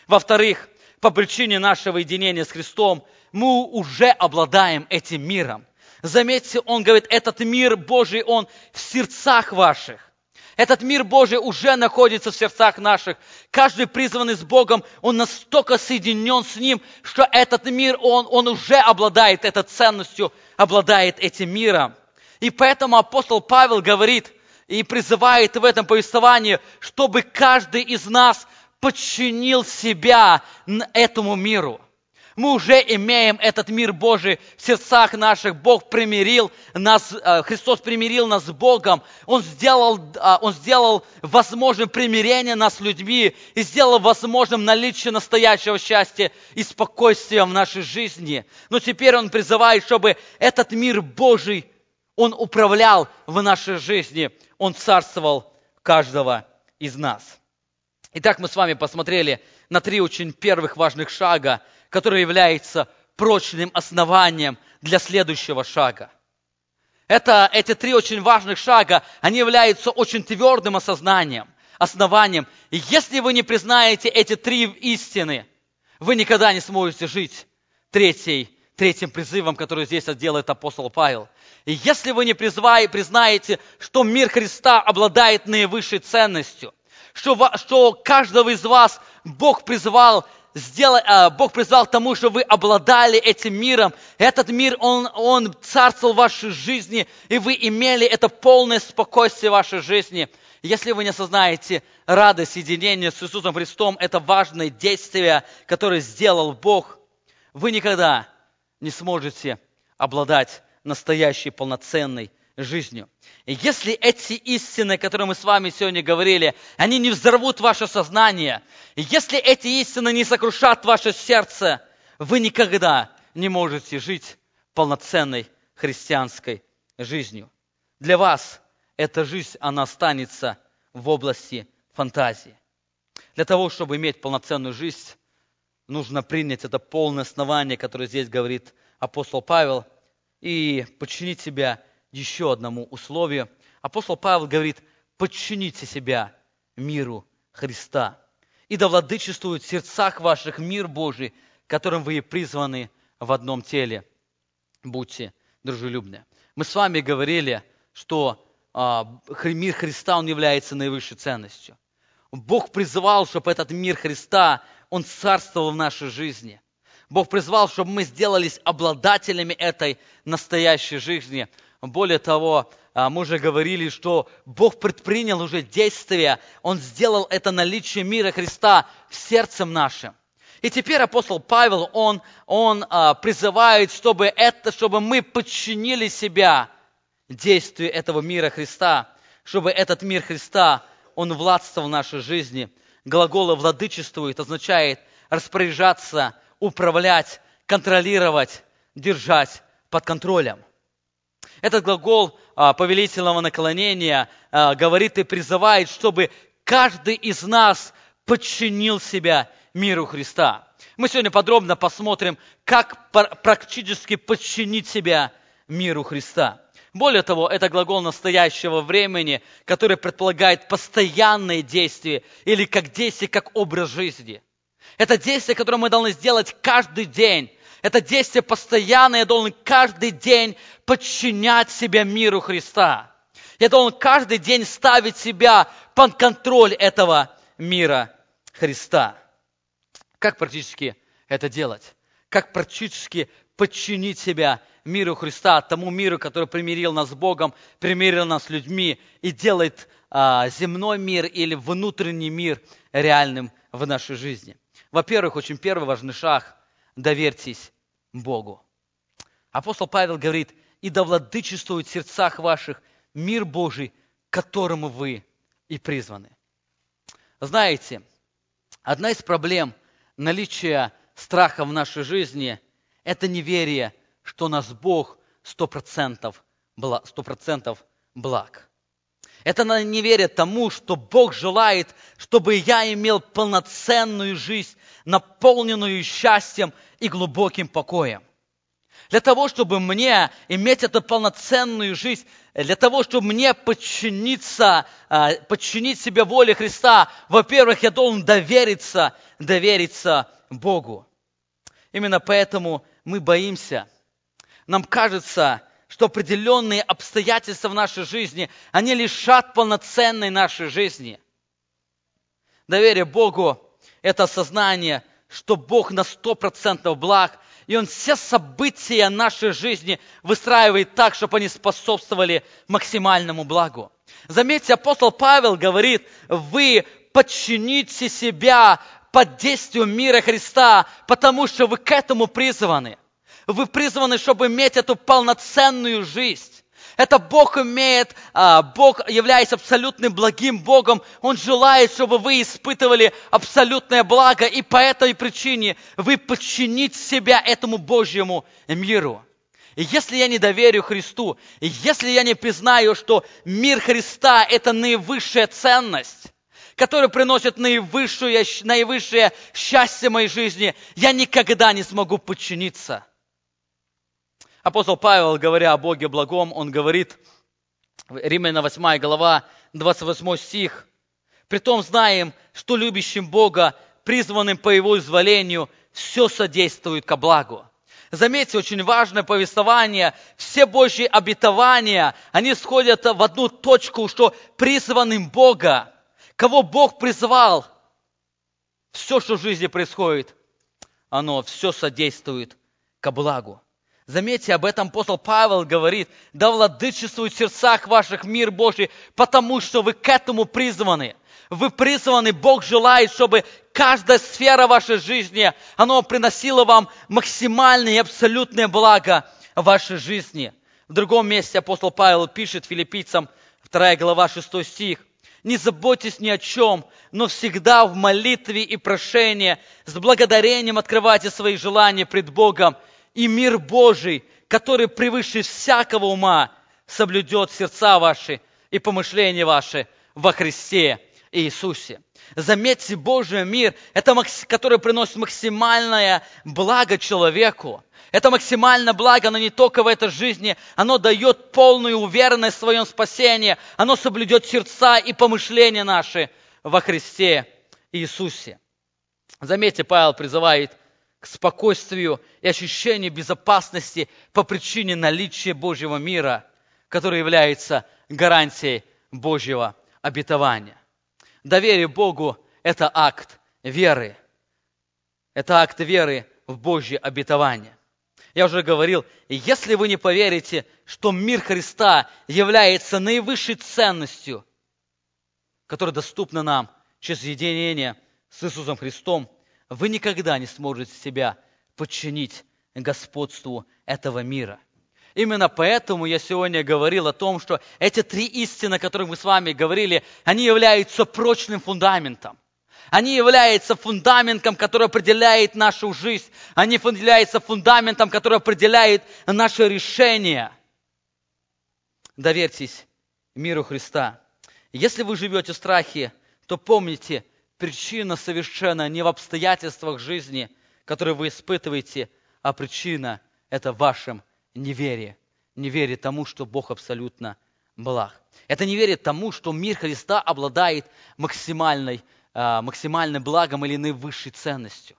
[SPEAKER 1] Во-вторых, по причине нашего единения с Христом, мы уже обладаем этим миром. Заметьте, он говорит, этот мир Божий, он в сердцах ваших. Этот мир Божий уже находится в сердцах наших. Каждый призванный с Богом, он настолько соединен с Ним, что этот мир, он, он уже обладает этой ценностью, обладает этим миром. И поэтому апостол Павел говорит и призывает в этом повествовании, чтобы каждый из нас подчинил себя этому миру. Мы уже имеем этот мир Божий в сердцах наших. Бог примирил нас, э, Христос примирил нас с Богом. Он сделал, э, Он сделал возможным примирение нас с людьми и сделал возможным наличие настоящего счастья и спокойствия в нашей жизни. Но теперь Он призывает, чтобы этот мир Божий, Он управлял в нашей жизни. Он царствовал каждого из нас. Итак, мы с вами посмотрели на три очень первых важных шага – который является прочным основанием для следующего шага. Это, эти три очень важных шага, они являются очень твердым осознанием, основанием. И если вы не признаете эти три истины, вы никогда не сможете жить третьей, третьим призывом, который здесь делает апостол Павел. И если вы не признаете, что мир Христа обладает наивысшей ценностью, что, что каждого из вас Бог призвал сделать, а, Бог призвал тому, что вы обладали этим миром. Этот мир, он, он царствовал в вашей жизни, и вы имели это полное спокойствие в вашей жизни. Если вы не осознаете радость единения с Иисусом Христом, это важное действие, которое сделал Бог, вы никогда не сможете обладать настоящей полноценной жизнью. И если эти истины, которые мы с вами сегодня говорили, они не взорвут ваше сознание, и если эти истины не сокрушат ваше сердце, вы никогда не можете жить полноценной христианской жизнью. Для вас эта жизнь, она останется в области фантазии. Для того, чтобы иметь полноценную жизнь, нужно принять это полное основание, которое здесь говорит апостол Павел, и подчинить себя еще одному условию. Апостол Павел говорит, подчините себя миру Христа. И да владычествует в сердцах ваших мир Божий, которым вы и призваны в одном теле. Будьте дружелюбны. Мы с вами говорили, что а, мир Христа, он является наивысшей ценностью. Бог призывал, чтобы этот мир Христа, он царствовал в нашей жизни. Бог призвал, чтобы мы сделались обладателями этой настоящей жизни. Более того, а, мы уже говорили, что Бог предпринял уже действия, Он сделал это наличие мира Христа в сердце нашем. И теперь апостол Павел, он, он а, призывает, чтобы, это, чтобы мы подчинили себя действию этого мира Христа, чтобы этот мир Христа, он властвовал в нашей жизни. Глагол «владычествует» означает распоряжаться, управлять, контролировать, держать под контролем. Этот глагол а, повелительного наклонения а, говорит и призывает, чтобы каждый из нас подчинил себя миру Христа. Мы сегодня подробно посмотрим, как практически подчинить себя миру Христа. Более того, это глагол настоящего времени, который предполагает постоянное действие или как действие, как образ жизни. Это действие, которое мы должны сделать каждый день, это действие постоянное, я должен каждый день подчинять себя миру Христа. Я должен каждый день ставить себя под контроль этого мира Христа. Как практически это делать? Как практически подчинить себя миру Христа, тому миру, который примирил нас с Богом, примирил нас с людьми и делает а, земной мир или внутренний мир реальным в нашей жизни. Во-первых, очень первый важный шаг доверьтесь Богу. Апостол Павел говорит, и да владычествует в сердцах ваших мир Божий, к которому вы и призваны. Знаете, одна из проблем наличия страха в нашей жизни – это неверие, что нас Бог сто процентов благ. Это неверие тому, что Бог желает, чтобы я имел полноценную жизнь, наполненную счастьем и глубоким покоем. Для того, чтобы мне иметь эту полноценную жизнь, для того, чтобы мне подчиниться, а, подчинить себе воле Христа, во-первых, я должен довериться, довериться Богу. Именно поэтому мы боимся. Нам кажется, что определенные обстоятельства в нашей жизни, они лишат полноценной нашей жизни. Доверие Богу – это осознание, что Бог на сто процентов благ, и Он все события нашей жизни выстраивает так, чтобы они способствовали максимальному благу. Заметьте, апостол Павел говорит, вы подчините себя под действием мира Христа, потому что вы к этому призваны – вы призваны, чтобы иметь эту полноценную жизнь. Это Бог имеет, а, Бог, являясь абсолютным благим Богом, Он желает, чтобы вы испытывали абсолютное благо, и по этой причине вы подчините себя этому Божьему миру. И если я не доверю Христу, и если я не признаю, что мир Христа – это наивысшая ценность, который приносит наивысшее, наивысшее счастье моей жизни, я никогда не смогу подчиниться. Апостол Павел, говоря о Боге благом, он говорит, Римляна 8 глава, 28 стих, «Притом знаем, что любящим Бога, призванным по Его изволению, все содействует ко благу». Заметьте, очень важное повествование. Все Божьи обетования, они сходят в одну точку, что призванным Бога, кого Бог призвал, все, что в жизни происходит, оно все содействует ко благу. Заметьте, об этом апостол Павел говорит, да владычествует в сердцах ваших мир Божий, потому что вы к этому призваны. Вы призваны, Бог желает, чтобы каждая сфера вашей жизни, оно приносило вам максимальное и абсолютное благо вашей жизни. В другом месте апостол Павел пишет филиппийцам, 2 глава, 6 стих, «Не заботьтесь ни о чем, но всегда в молитве и прошении с благодарением открывайте свои желания пред Богом, и мир Божий, который превыше всякого ума, соблюдет сердца ваши и помышления ваши во Христе Иисусе. Заметьте, Божий мир, это, который приносит максимальное благо человеку. Это максимальное благо, но не только в этой жизни. Оно дает полную уверенность в своем спасении. Оно соблюдет сердца и помышления наши во Христе Иисусе. Заметьте, Павел призывает к спокойствию и ощущению безопасности по причине наличия Божьего мира, который является гарантией Божьего обетования. Доверие Богу – это акт веры. Это акт веры в Божье обетование. Я уже говорил, если вы не поверите, что мир Христа является наивысшей ценностью, которая доступна нам через единение с Иисусом Христом, вы никогда не сможете себя подчинить господству этого мира. Именно поэтому я сегодня говорил о том, что эти три истины, о которых мы с вами говорили, они являются прочным фундаментом. Они являются фундаментом, который определяет нашу жизнь. Они являются фундаментом, который определяет наше решение. Доверьтесь миру Христа. Если вы живете в страхе, то помните, причина совершенно не в обстоятельствах жизни, которые вы испытываете, а причина – это в вашем неверии. Неверие тому, что Бог абсолютно благ. Это неверие тому, что мир Христа обладает максимальной, а, максимальным благом или наивысшей ценностью.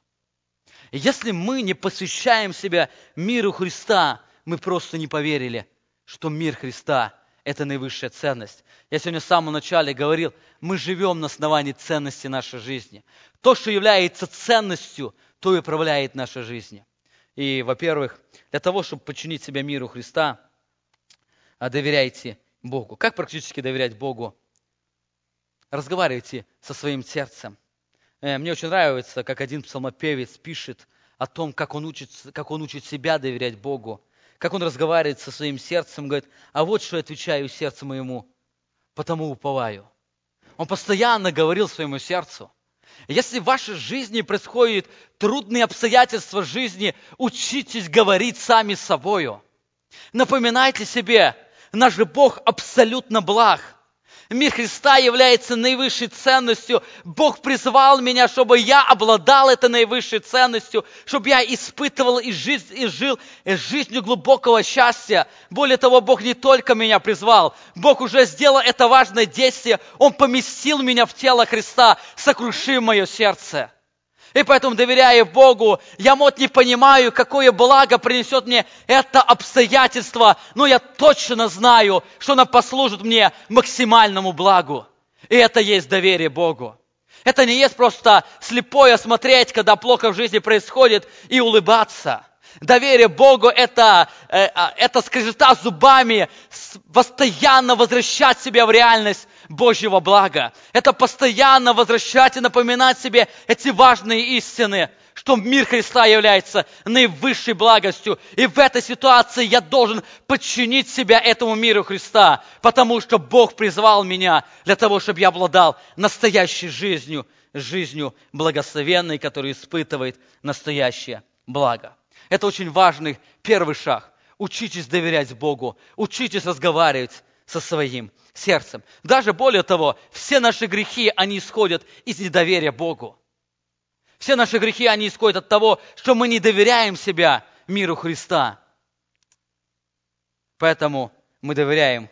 [SPEAKER 1] Если мы не посвящаем себя миру Христа, мы просто не поверили, что мир Христа это наивысшая ценность. Я сегодня в самом начале говорил, мы живем на основании ценности нашей жизни. То, что является ценностью, то и управляет нашей жизнью. И, во-первых, для того, чтобы подчинить себя миру Христа, а, доверяйте Богу. Как практически доверять Богу? Разговаривайте со своим сердцем. Э, мне очень нравится, как один псалмопевец пишет о том, как он учит, как он учит себя доверять Богу как он разговаривает со своим сердцем, говорит, а вот что я отвечаю сердцу моему, потому уповаю. Он постоянно говорил своему сердцу. Если в вашей жизни происходят трудные обстоятельства жизни, учитесь говорить сами собою. Напоминайте себе, наш Бог абсолютно благ – Мир Христа является наивысшей ценностью. Бог призвал меня, чтобы я обладал этой наивысшей ценностью, чтобы я испытывал и, жизнь, и жил жизнью глубокого счастья. Более того, Бог не только меня призвал, Бог уже сделал это важное действие. Он поместил меня в тело Христа, сокрушив мое сердце. И поэтому, доверяя Богу, я, может, не понимаю, какое благо принесет мне это обстоятельство, но я точно знаю, что оно послужит мне максимальному благу. И это есть доверие Богу. Это не есть просто слепое смотреть, когда плохо в жизни происходит, и улыбаться. Доверие Богу это, э, а, это скрежета зубами, постоянно возвращать себя в реальность Божьего блага. Это постоянно возвращать и напоминать себе эти важные истины, что мир Христа является наивысшей благостью. И в этой ситуации я должен подчинить себя этому миру Христа, потому что Бог призвал меня для того, чтобы я обладал настоящей жизнью, жизнью благословенной, которая испытывает настоящее благо. Это очень важный первый шаг. Учитесь доверять Богу, учитесь разговаривать со своим сердцем. Даже более того, все наши грехи, они исходят из недоверия Богу. Все наши грехи, они исходят от того, что мы не доверяем себя миру Христа. Поэтому мы доверяем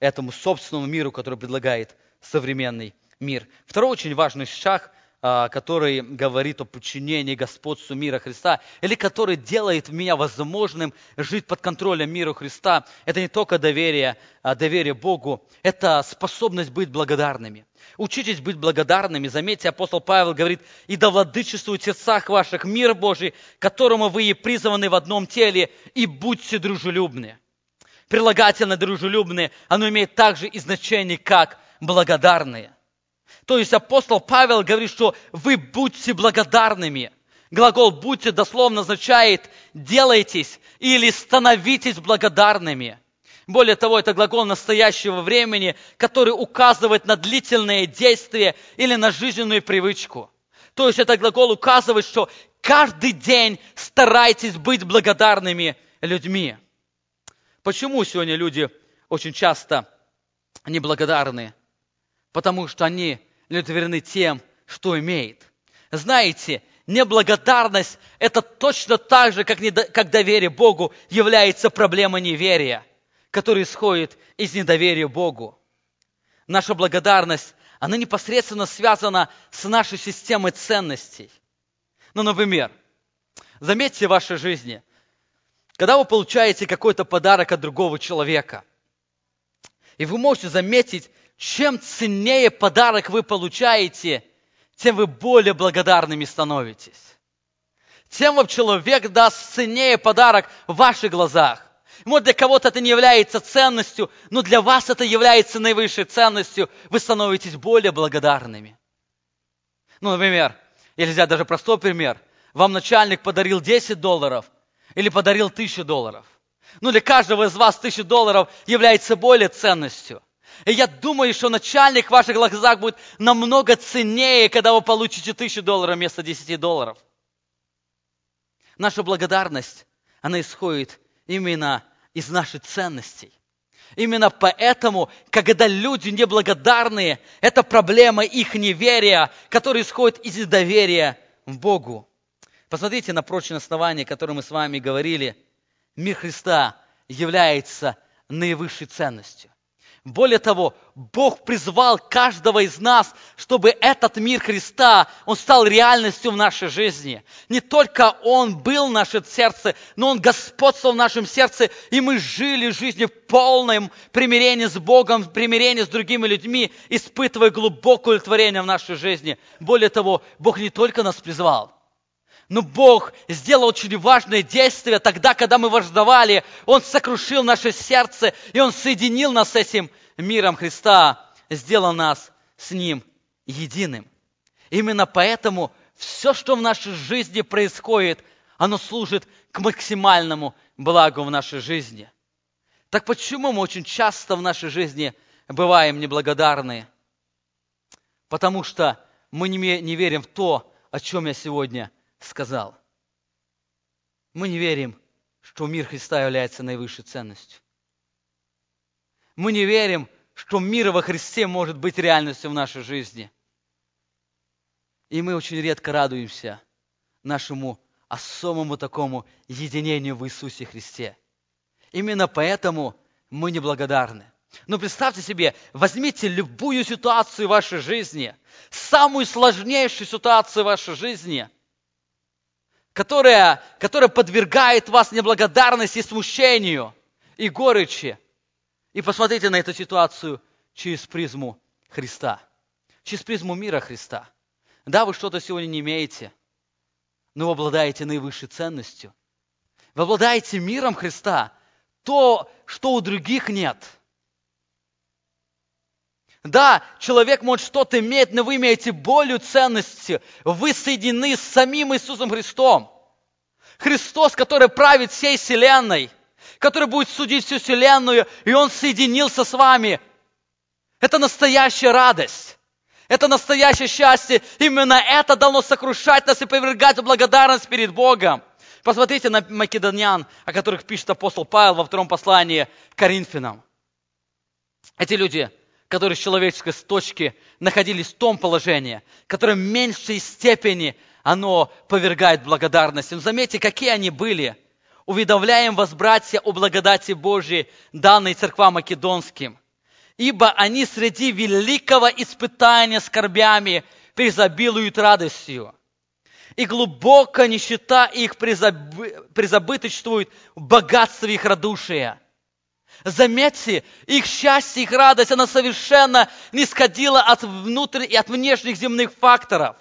[SPEAKER 1] этому собственному миру, который предлагает современный мир. Второй очень важный шаг – который говорит о подчинении господству мира Христа, или который делает меня возможным жить под контролем мира Христа, это не только доверие, а доверие Богу, это способность быть благодарными. Учитесь быть благодарными. Заметьте, апостол Павел говорит, «И да владычествует в сердцах ваших мир Божий, которому вы и призваны в одном теле, и будьте дружелюбны». Прилагательно дружелюбные, оно имеет также и значение, как благодарные. То есть апостол Павел говорит, что вы будьте благодарными. Глагол «будьте» дословно означает «делайтесь» или «становитесь благодарными». Более того, это глагол настоящего времени, который указывает на длительное действие или на жизненную привычку. То есть это глагол указывает, что каждый день старайтесь быть благодарными людьми. Почему сегодня люди очень часто неблагодарны? Потому что они удовлетворены тем, что имеет. Знаете, неблагодарность – это точно так же, как, недо, как доверие Богу является проблемой неверия, которая исходит из недоверия Богу. Наша благодарность, она непосредственно связана с нашей системой ценностей. Ну, например, заметьте в вашей жизни, когда вы получаете какой-то подарок от другого человека, и вы можете заметить, чем ценнее подарок вы получаете, тем вы более благодарными становитесь. Тем вам человек даст ценнее подарок в ваших глазах. Может, для кого-то это не является ценностью, но для вас это является наивысшей ценностью. Вы становитесь более благодарными. Ну, например, если взять даже простой пример. Вам начальник подарил 10 долларов или подарил 1000 долларов. Ну, для каждого из вас 1000 долларов является более ценностью – и я думаю, что начальник в ваших глазах будет намного ценнее, когда вы получите тысячу долларов вместо десяти долларов. Наша благодарность, она исходит именно из наших ценностей. Именно поэтому, когда люди неблагодарные, это проблема их неверия, которая исходит из недоверия в Богу. Посмотрите на прочное основание, о котором мы с вами говорили. Мир Христа является наивысшей ценностью. Более того, Бог призвал каждого из нас, чтобы этот мир Христа, он стал реальностью в нашей жизни. Не только Он был в нашем сердце, но Он господствовал в нашем сердце, и мы жили жизнью в полном примирении с Богом, в примирении с другими людьми, испытывая глубокое удовлетворение в нашей жизни. Более того, Бог не только нас призвал, но Бог сделал очень важное действие тогда, когда мы вождовали. Он сокрушил наше сердце, и Он соединил нас с этим миром Христа, сделал нас с Ним единым. Именно поэтому все, что в нашей жизни происходит, оно служит к максимальному благу в нашей жизни. Так почему мы очень часто в нашей жизни бываем неблагодарны? Потому что мы не верим в то, о чем я сегодня сказал. Мы не верим, что мир Христа является наивысшей ценностью. Мы не верим, что мир во Христе может быть реальностью в нашей жизни. И мы очень редко радуемся нашему особому такому единению в Иисусе Христе. Именно поэтому мы неблагодарны. Но представьте себе, возьмите любую ситуацию в вашей жизни, самую сложнейшую ситуацию в вашей жизни – которая, которая подвергает вас неблагодарности смущению, и горечи. И посмотрите на эту ситуацию через призму Христа, через призму мира Христа. Да, вы что-то сегодня не имеете, но вы обладаете наивысшей ценностью. Вы обладаете миром Христа, то, что у других нет. Да, человек может что-то иметь, но вы имеете более ценности. Вы соединены с самим Иисусом Христом. Христос, который правит всей вселенной, который будет судить всю вселенную, и Он соединился с вами. Это настоящая радость. Это настоящее счастье. Именно это должно сокрушать нас и повергать в благодарность перед Богом. Посмотрите на македонян, о которых пишет апостол Павел во втором послании к Коринфянам. Эти люди, которые с человеческой точки находились в том положении, которое в меньшей степени оно повергает благодарность. Но заметьте, какие они были. Уведомляем вас, братья, о благодати Божьей, данной церквам македонским. Ибо они среди великого испытания скорбями преизобилуют радостью. И глубоко нищета их призабыточствует в богатстве их радушия. Заметьте, их счастье, их радость, она совершенно не сходила от внутренних и от внешних земных факторов.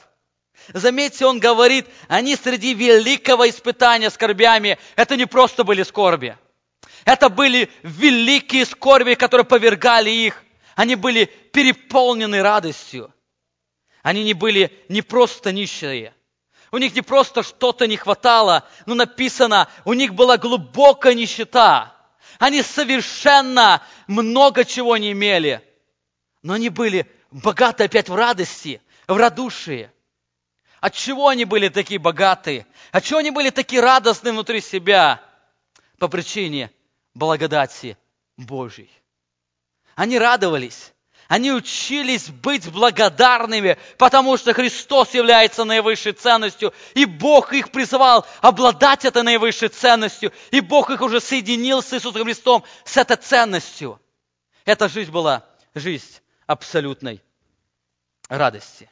[SPEAKER 1] Заметьте, он говорит, они среди великого испытания скорбями. Это не просто были скорби. Это были великие скорби, которые повергали их. Они были переполнены радостью. Они не были не просто нищие. У них не просто что-то не хватало, но написано, у них была глубокая нищета. Они совершенно много чего не имели. Но они были богаты опять в радости, в радушии. От чего они были такие богатые? От чего они были такие радостные внутри себя? По причине благодати Божьей. Они радовались. Они учились быть благодарными, потому что Христос является наивысшей ценностью, и Бог их призывал обладать этой наивысшей ценностью, и Бог их уже соединил с Иисусом Христом, с этой ценностью. Эта жизнь была жизнь абсолютной радости.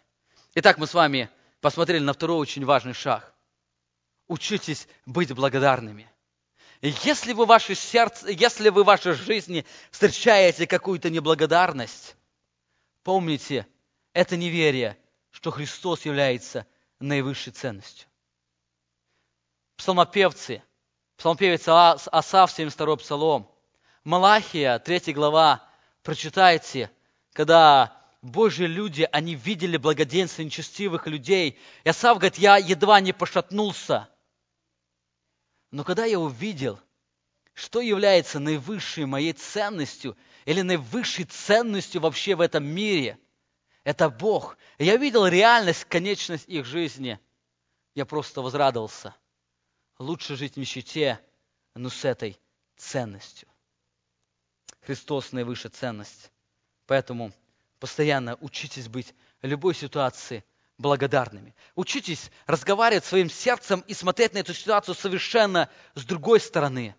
[SPEAKER 1] Итак, мы с вами посмотрели на второй очень важный шаг. Учитесь быть благодарными. Если вы, в ваше сердце, если вы в вашей жизни встречаете какую-то неблагодарность, помните, это неверие, что Христос является наивысшей ценностью. Псалмопевцы, псалмопевец Асав, 72 псалом, Малахия, 3 глава, прочитайте, когда Божьи люди, они видели благоденствие нечестивых людей. И Асав говорит, я едва не пошатнулся. Но когда я увидел, что является наивысшей моей ценностью или наивысшей ценностью вообще в этом мире, это Бог. Я видел реальность, конечность их жизни. Я просто возрадовался. Лучше жить в нищете, но с этой ценностью. Христос наивысшая ценность. Поэтому Постоянно учитесь быть в любой ситуации благодарными. Учитесь разговаривать своим сердцем и смотреть на эту ситуацию совершенно с другой стороны,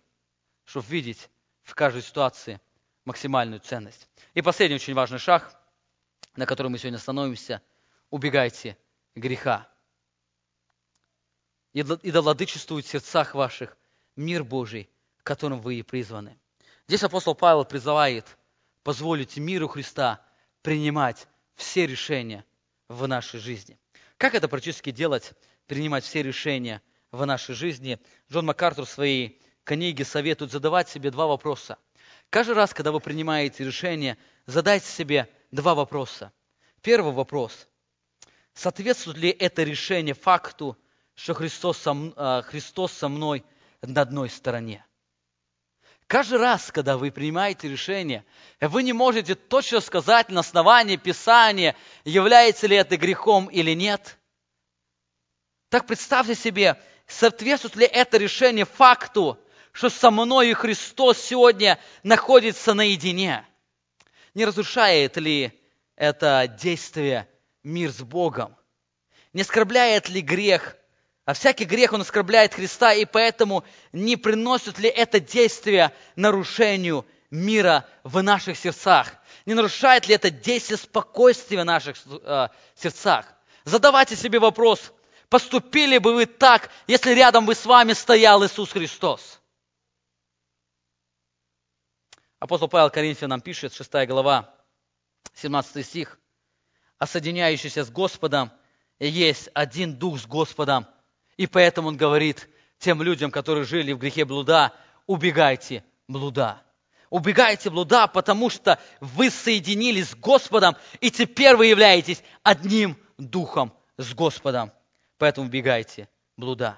[SPEAKER 1] чтобы видеть в каждой ситуации максимальную ценность. И последний очень важный шаг, на котором мы сегодня становимся, убегайте греха. И да владычествует в сердцах ваших мир Божий, которым вы и призваны. Здесь апостол Павел призывает позволить миру Христа – принимать все решения в нашей жизни. Как это практически делать, принимать все решения в нашей жизни? Джон МакАртур в своей книге советует задавать себе два вопроса. Каждый раз, когда вы принимаете решение, задайте себе два вопроса. Первый вопрос. Соответствует ли это решение факту, что Христос со, а, Христос со мной на одной стороне? Каждый раз, когда вы принимаете решение, вы не можете точно сказать на основании Писания, является ли это грехом или нет. Так представьте себе, соответствует ли это решение факту, что со мной и Христос сегодня находится наедине. Не разрушает ли это действие мир с Богом? Не оскорбляет ли грех а всякий грех, он оскорбляет Христа, и поэтому не приносит ли это действие нарушению мира в наших сердцах? Не нарушает ли это действие спокойствия в наших э, сердцах? Задавайте себе вопрос, поступили бы вы так, если рядом бы с вами стоял Иисус Христос? Апостол Павел Коринфянам пишет, 6 глава, 17 стих, «А соединяющийся с Господом есть один Дух с Господом, и поэтому он говорит тем людям, которые жили в грехе блуда, убегайте блуда. Убегайте блуда, потому что вы соединились с Господом, и теперь вы являетесь одним духом с Господом. Поэтому убегайте блуда.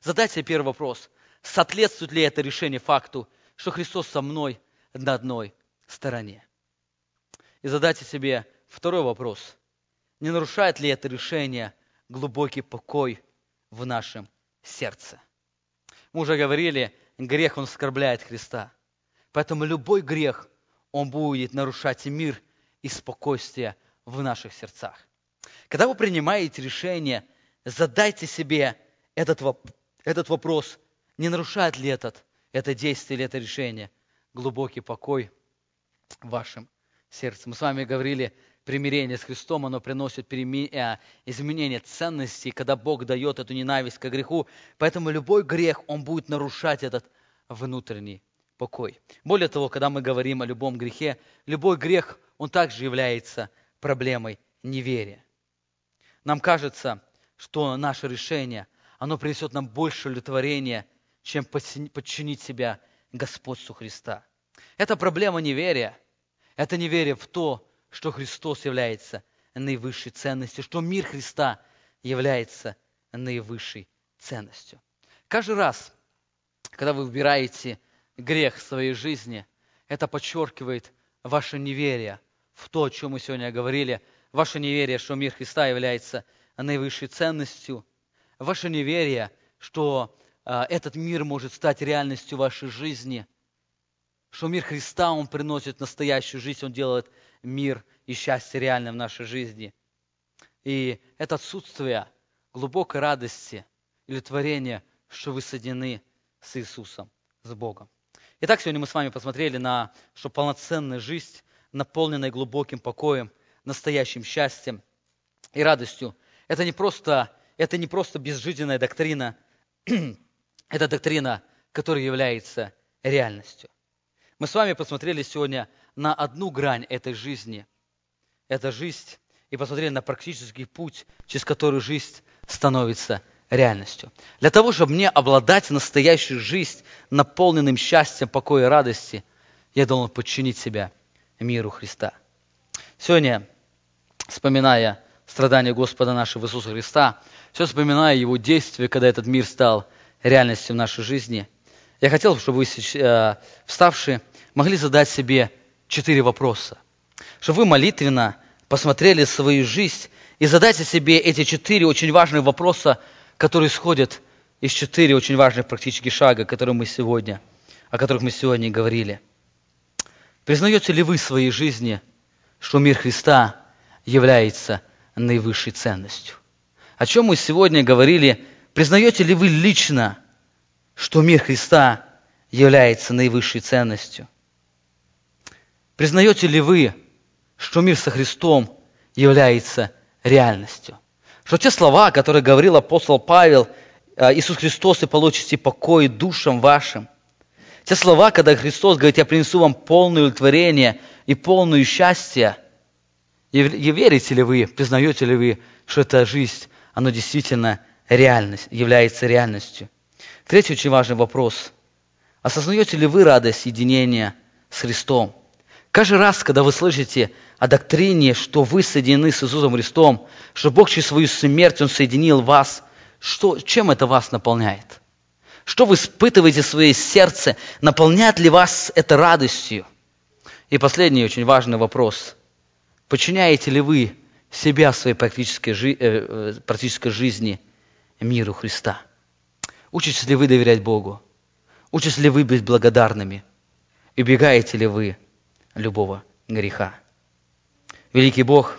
[SPEAKER 1] Задайте себе первый вопрос. Соответствует ли это решение факту, что Христос со мной на одной стороне? И задайте себе второй вопрос. Не нарушает ли это решение глубокий покой в нашем сердце. Мы уже говорили, грех, он оскорбляет Христа. Поэтому любой грех, Он будет нарушать мир и спокойствие в наших сердцах. Когда вы принимаете решение, задайте себе этот, этот вопрос, не нарушает ли этот, это действие или это решение глубокий покой в вашем сердце. Мы с вами говорили, примирение с Христом, оно приносит э, изменение ценностей, когда Бог дает эту ненависть к греху. Поэтому любой грех, он будет нарушать этот внутренний покой. Более того, когда мы говорим о любом грехе, любой грех, он также является проблемой неверия. Нам кажется, что наше решение, оно принесет нам больше удовлетворения, чем подчинить себя господству Христа. Это проблема неверия. Это неверие в то, что Христос является наивысшей ценностью, что мир Христа является наивысшей ценностью. Каждый раз, когда вы выбираете грех в своей жизни, это подчеркивает ваше неверие в то, о чем мы сегодня говорили, ваше неверие, что мир Христа является наивысшей ценностью, ваше неверие, что этот мир может стать реальностью вашей жизни, что мир Христа, Он приносит настоящую жизнь, Он делает мир и счастье реальным в нашей жизни. И это отсутствие глубокой радости или творения, что вы соединены с Иисусом, с Богом. Итак, сегодня мы с вами посмотрели на, что полноценная жизнь, наполненная глубоким покоем, настоящим счастьем и радостью, это не просто, это не просто безжизненная доктрина, это доктрина, которая является реальностью. Мы с вами посмотрели сегодня на одну грань этой жизни. Это жизнь, и посмотрели на практический путь, через который жизнь становится реальностью. Для того, чтобы мне обладать настоящей жизнью, наполненным счастьем, покоем и радости, я должен подчинить себя миру Христа. Сегодня, вспоминая страдания Господа нашего Иисуса Христа, все вспоминая Его действия, когда этот мир стал реальностью в нашей жизни, я хотел, чтобы вы, э, вставшие, могли задать себе четыре вопроса. Чтобы вы молитвенно посмотрели свою жизнь и задайте себе эти четыре очень важные вопроса, которые исходят из четыре очень важных практических шага, которые мы сегодня, о которых мы сегодня говорили. Признаете ли вы в своей жизни, что мир Христа является наивысшей ценностью? О чем мы сегодня говорили? Признаете ли вы лично, что мир Христа является наивысшей ценностью? Признаете ли вы, что мир со Христом является реальностью? Что те слова, которые говорил апостол Павел, «А, Иисус Христос, и получите покой душам вашим. Те слова, когда Христос говорит, я принесу вам полное удовлетворение и полное счастье. И верите ли вы, признаете ли вы, что эта жизнь, она действительно реальность, является реальностью? Третий очень важный вопрос. Осознаете ли вы радость единения с Христом? Каждый раз, когда вы слышите о доктрине, что вы соединены с Иисусом Христом, что Бог через свою смерть Он соединил вас, что, чем это вас наполняет? Что вы испытываете в своем сердце? Наполняет ли вас это радостью? И последний очень важный вопрос. Подчиняете ли вы себя своей практической, э, э практической жизни миру Христа? Учитесь ли вы доверять Богу? Учитесь ли вы быть благодарными? И бегаете ли вы любого греха. Великий Бог,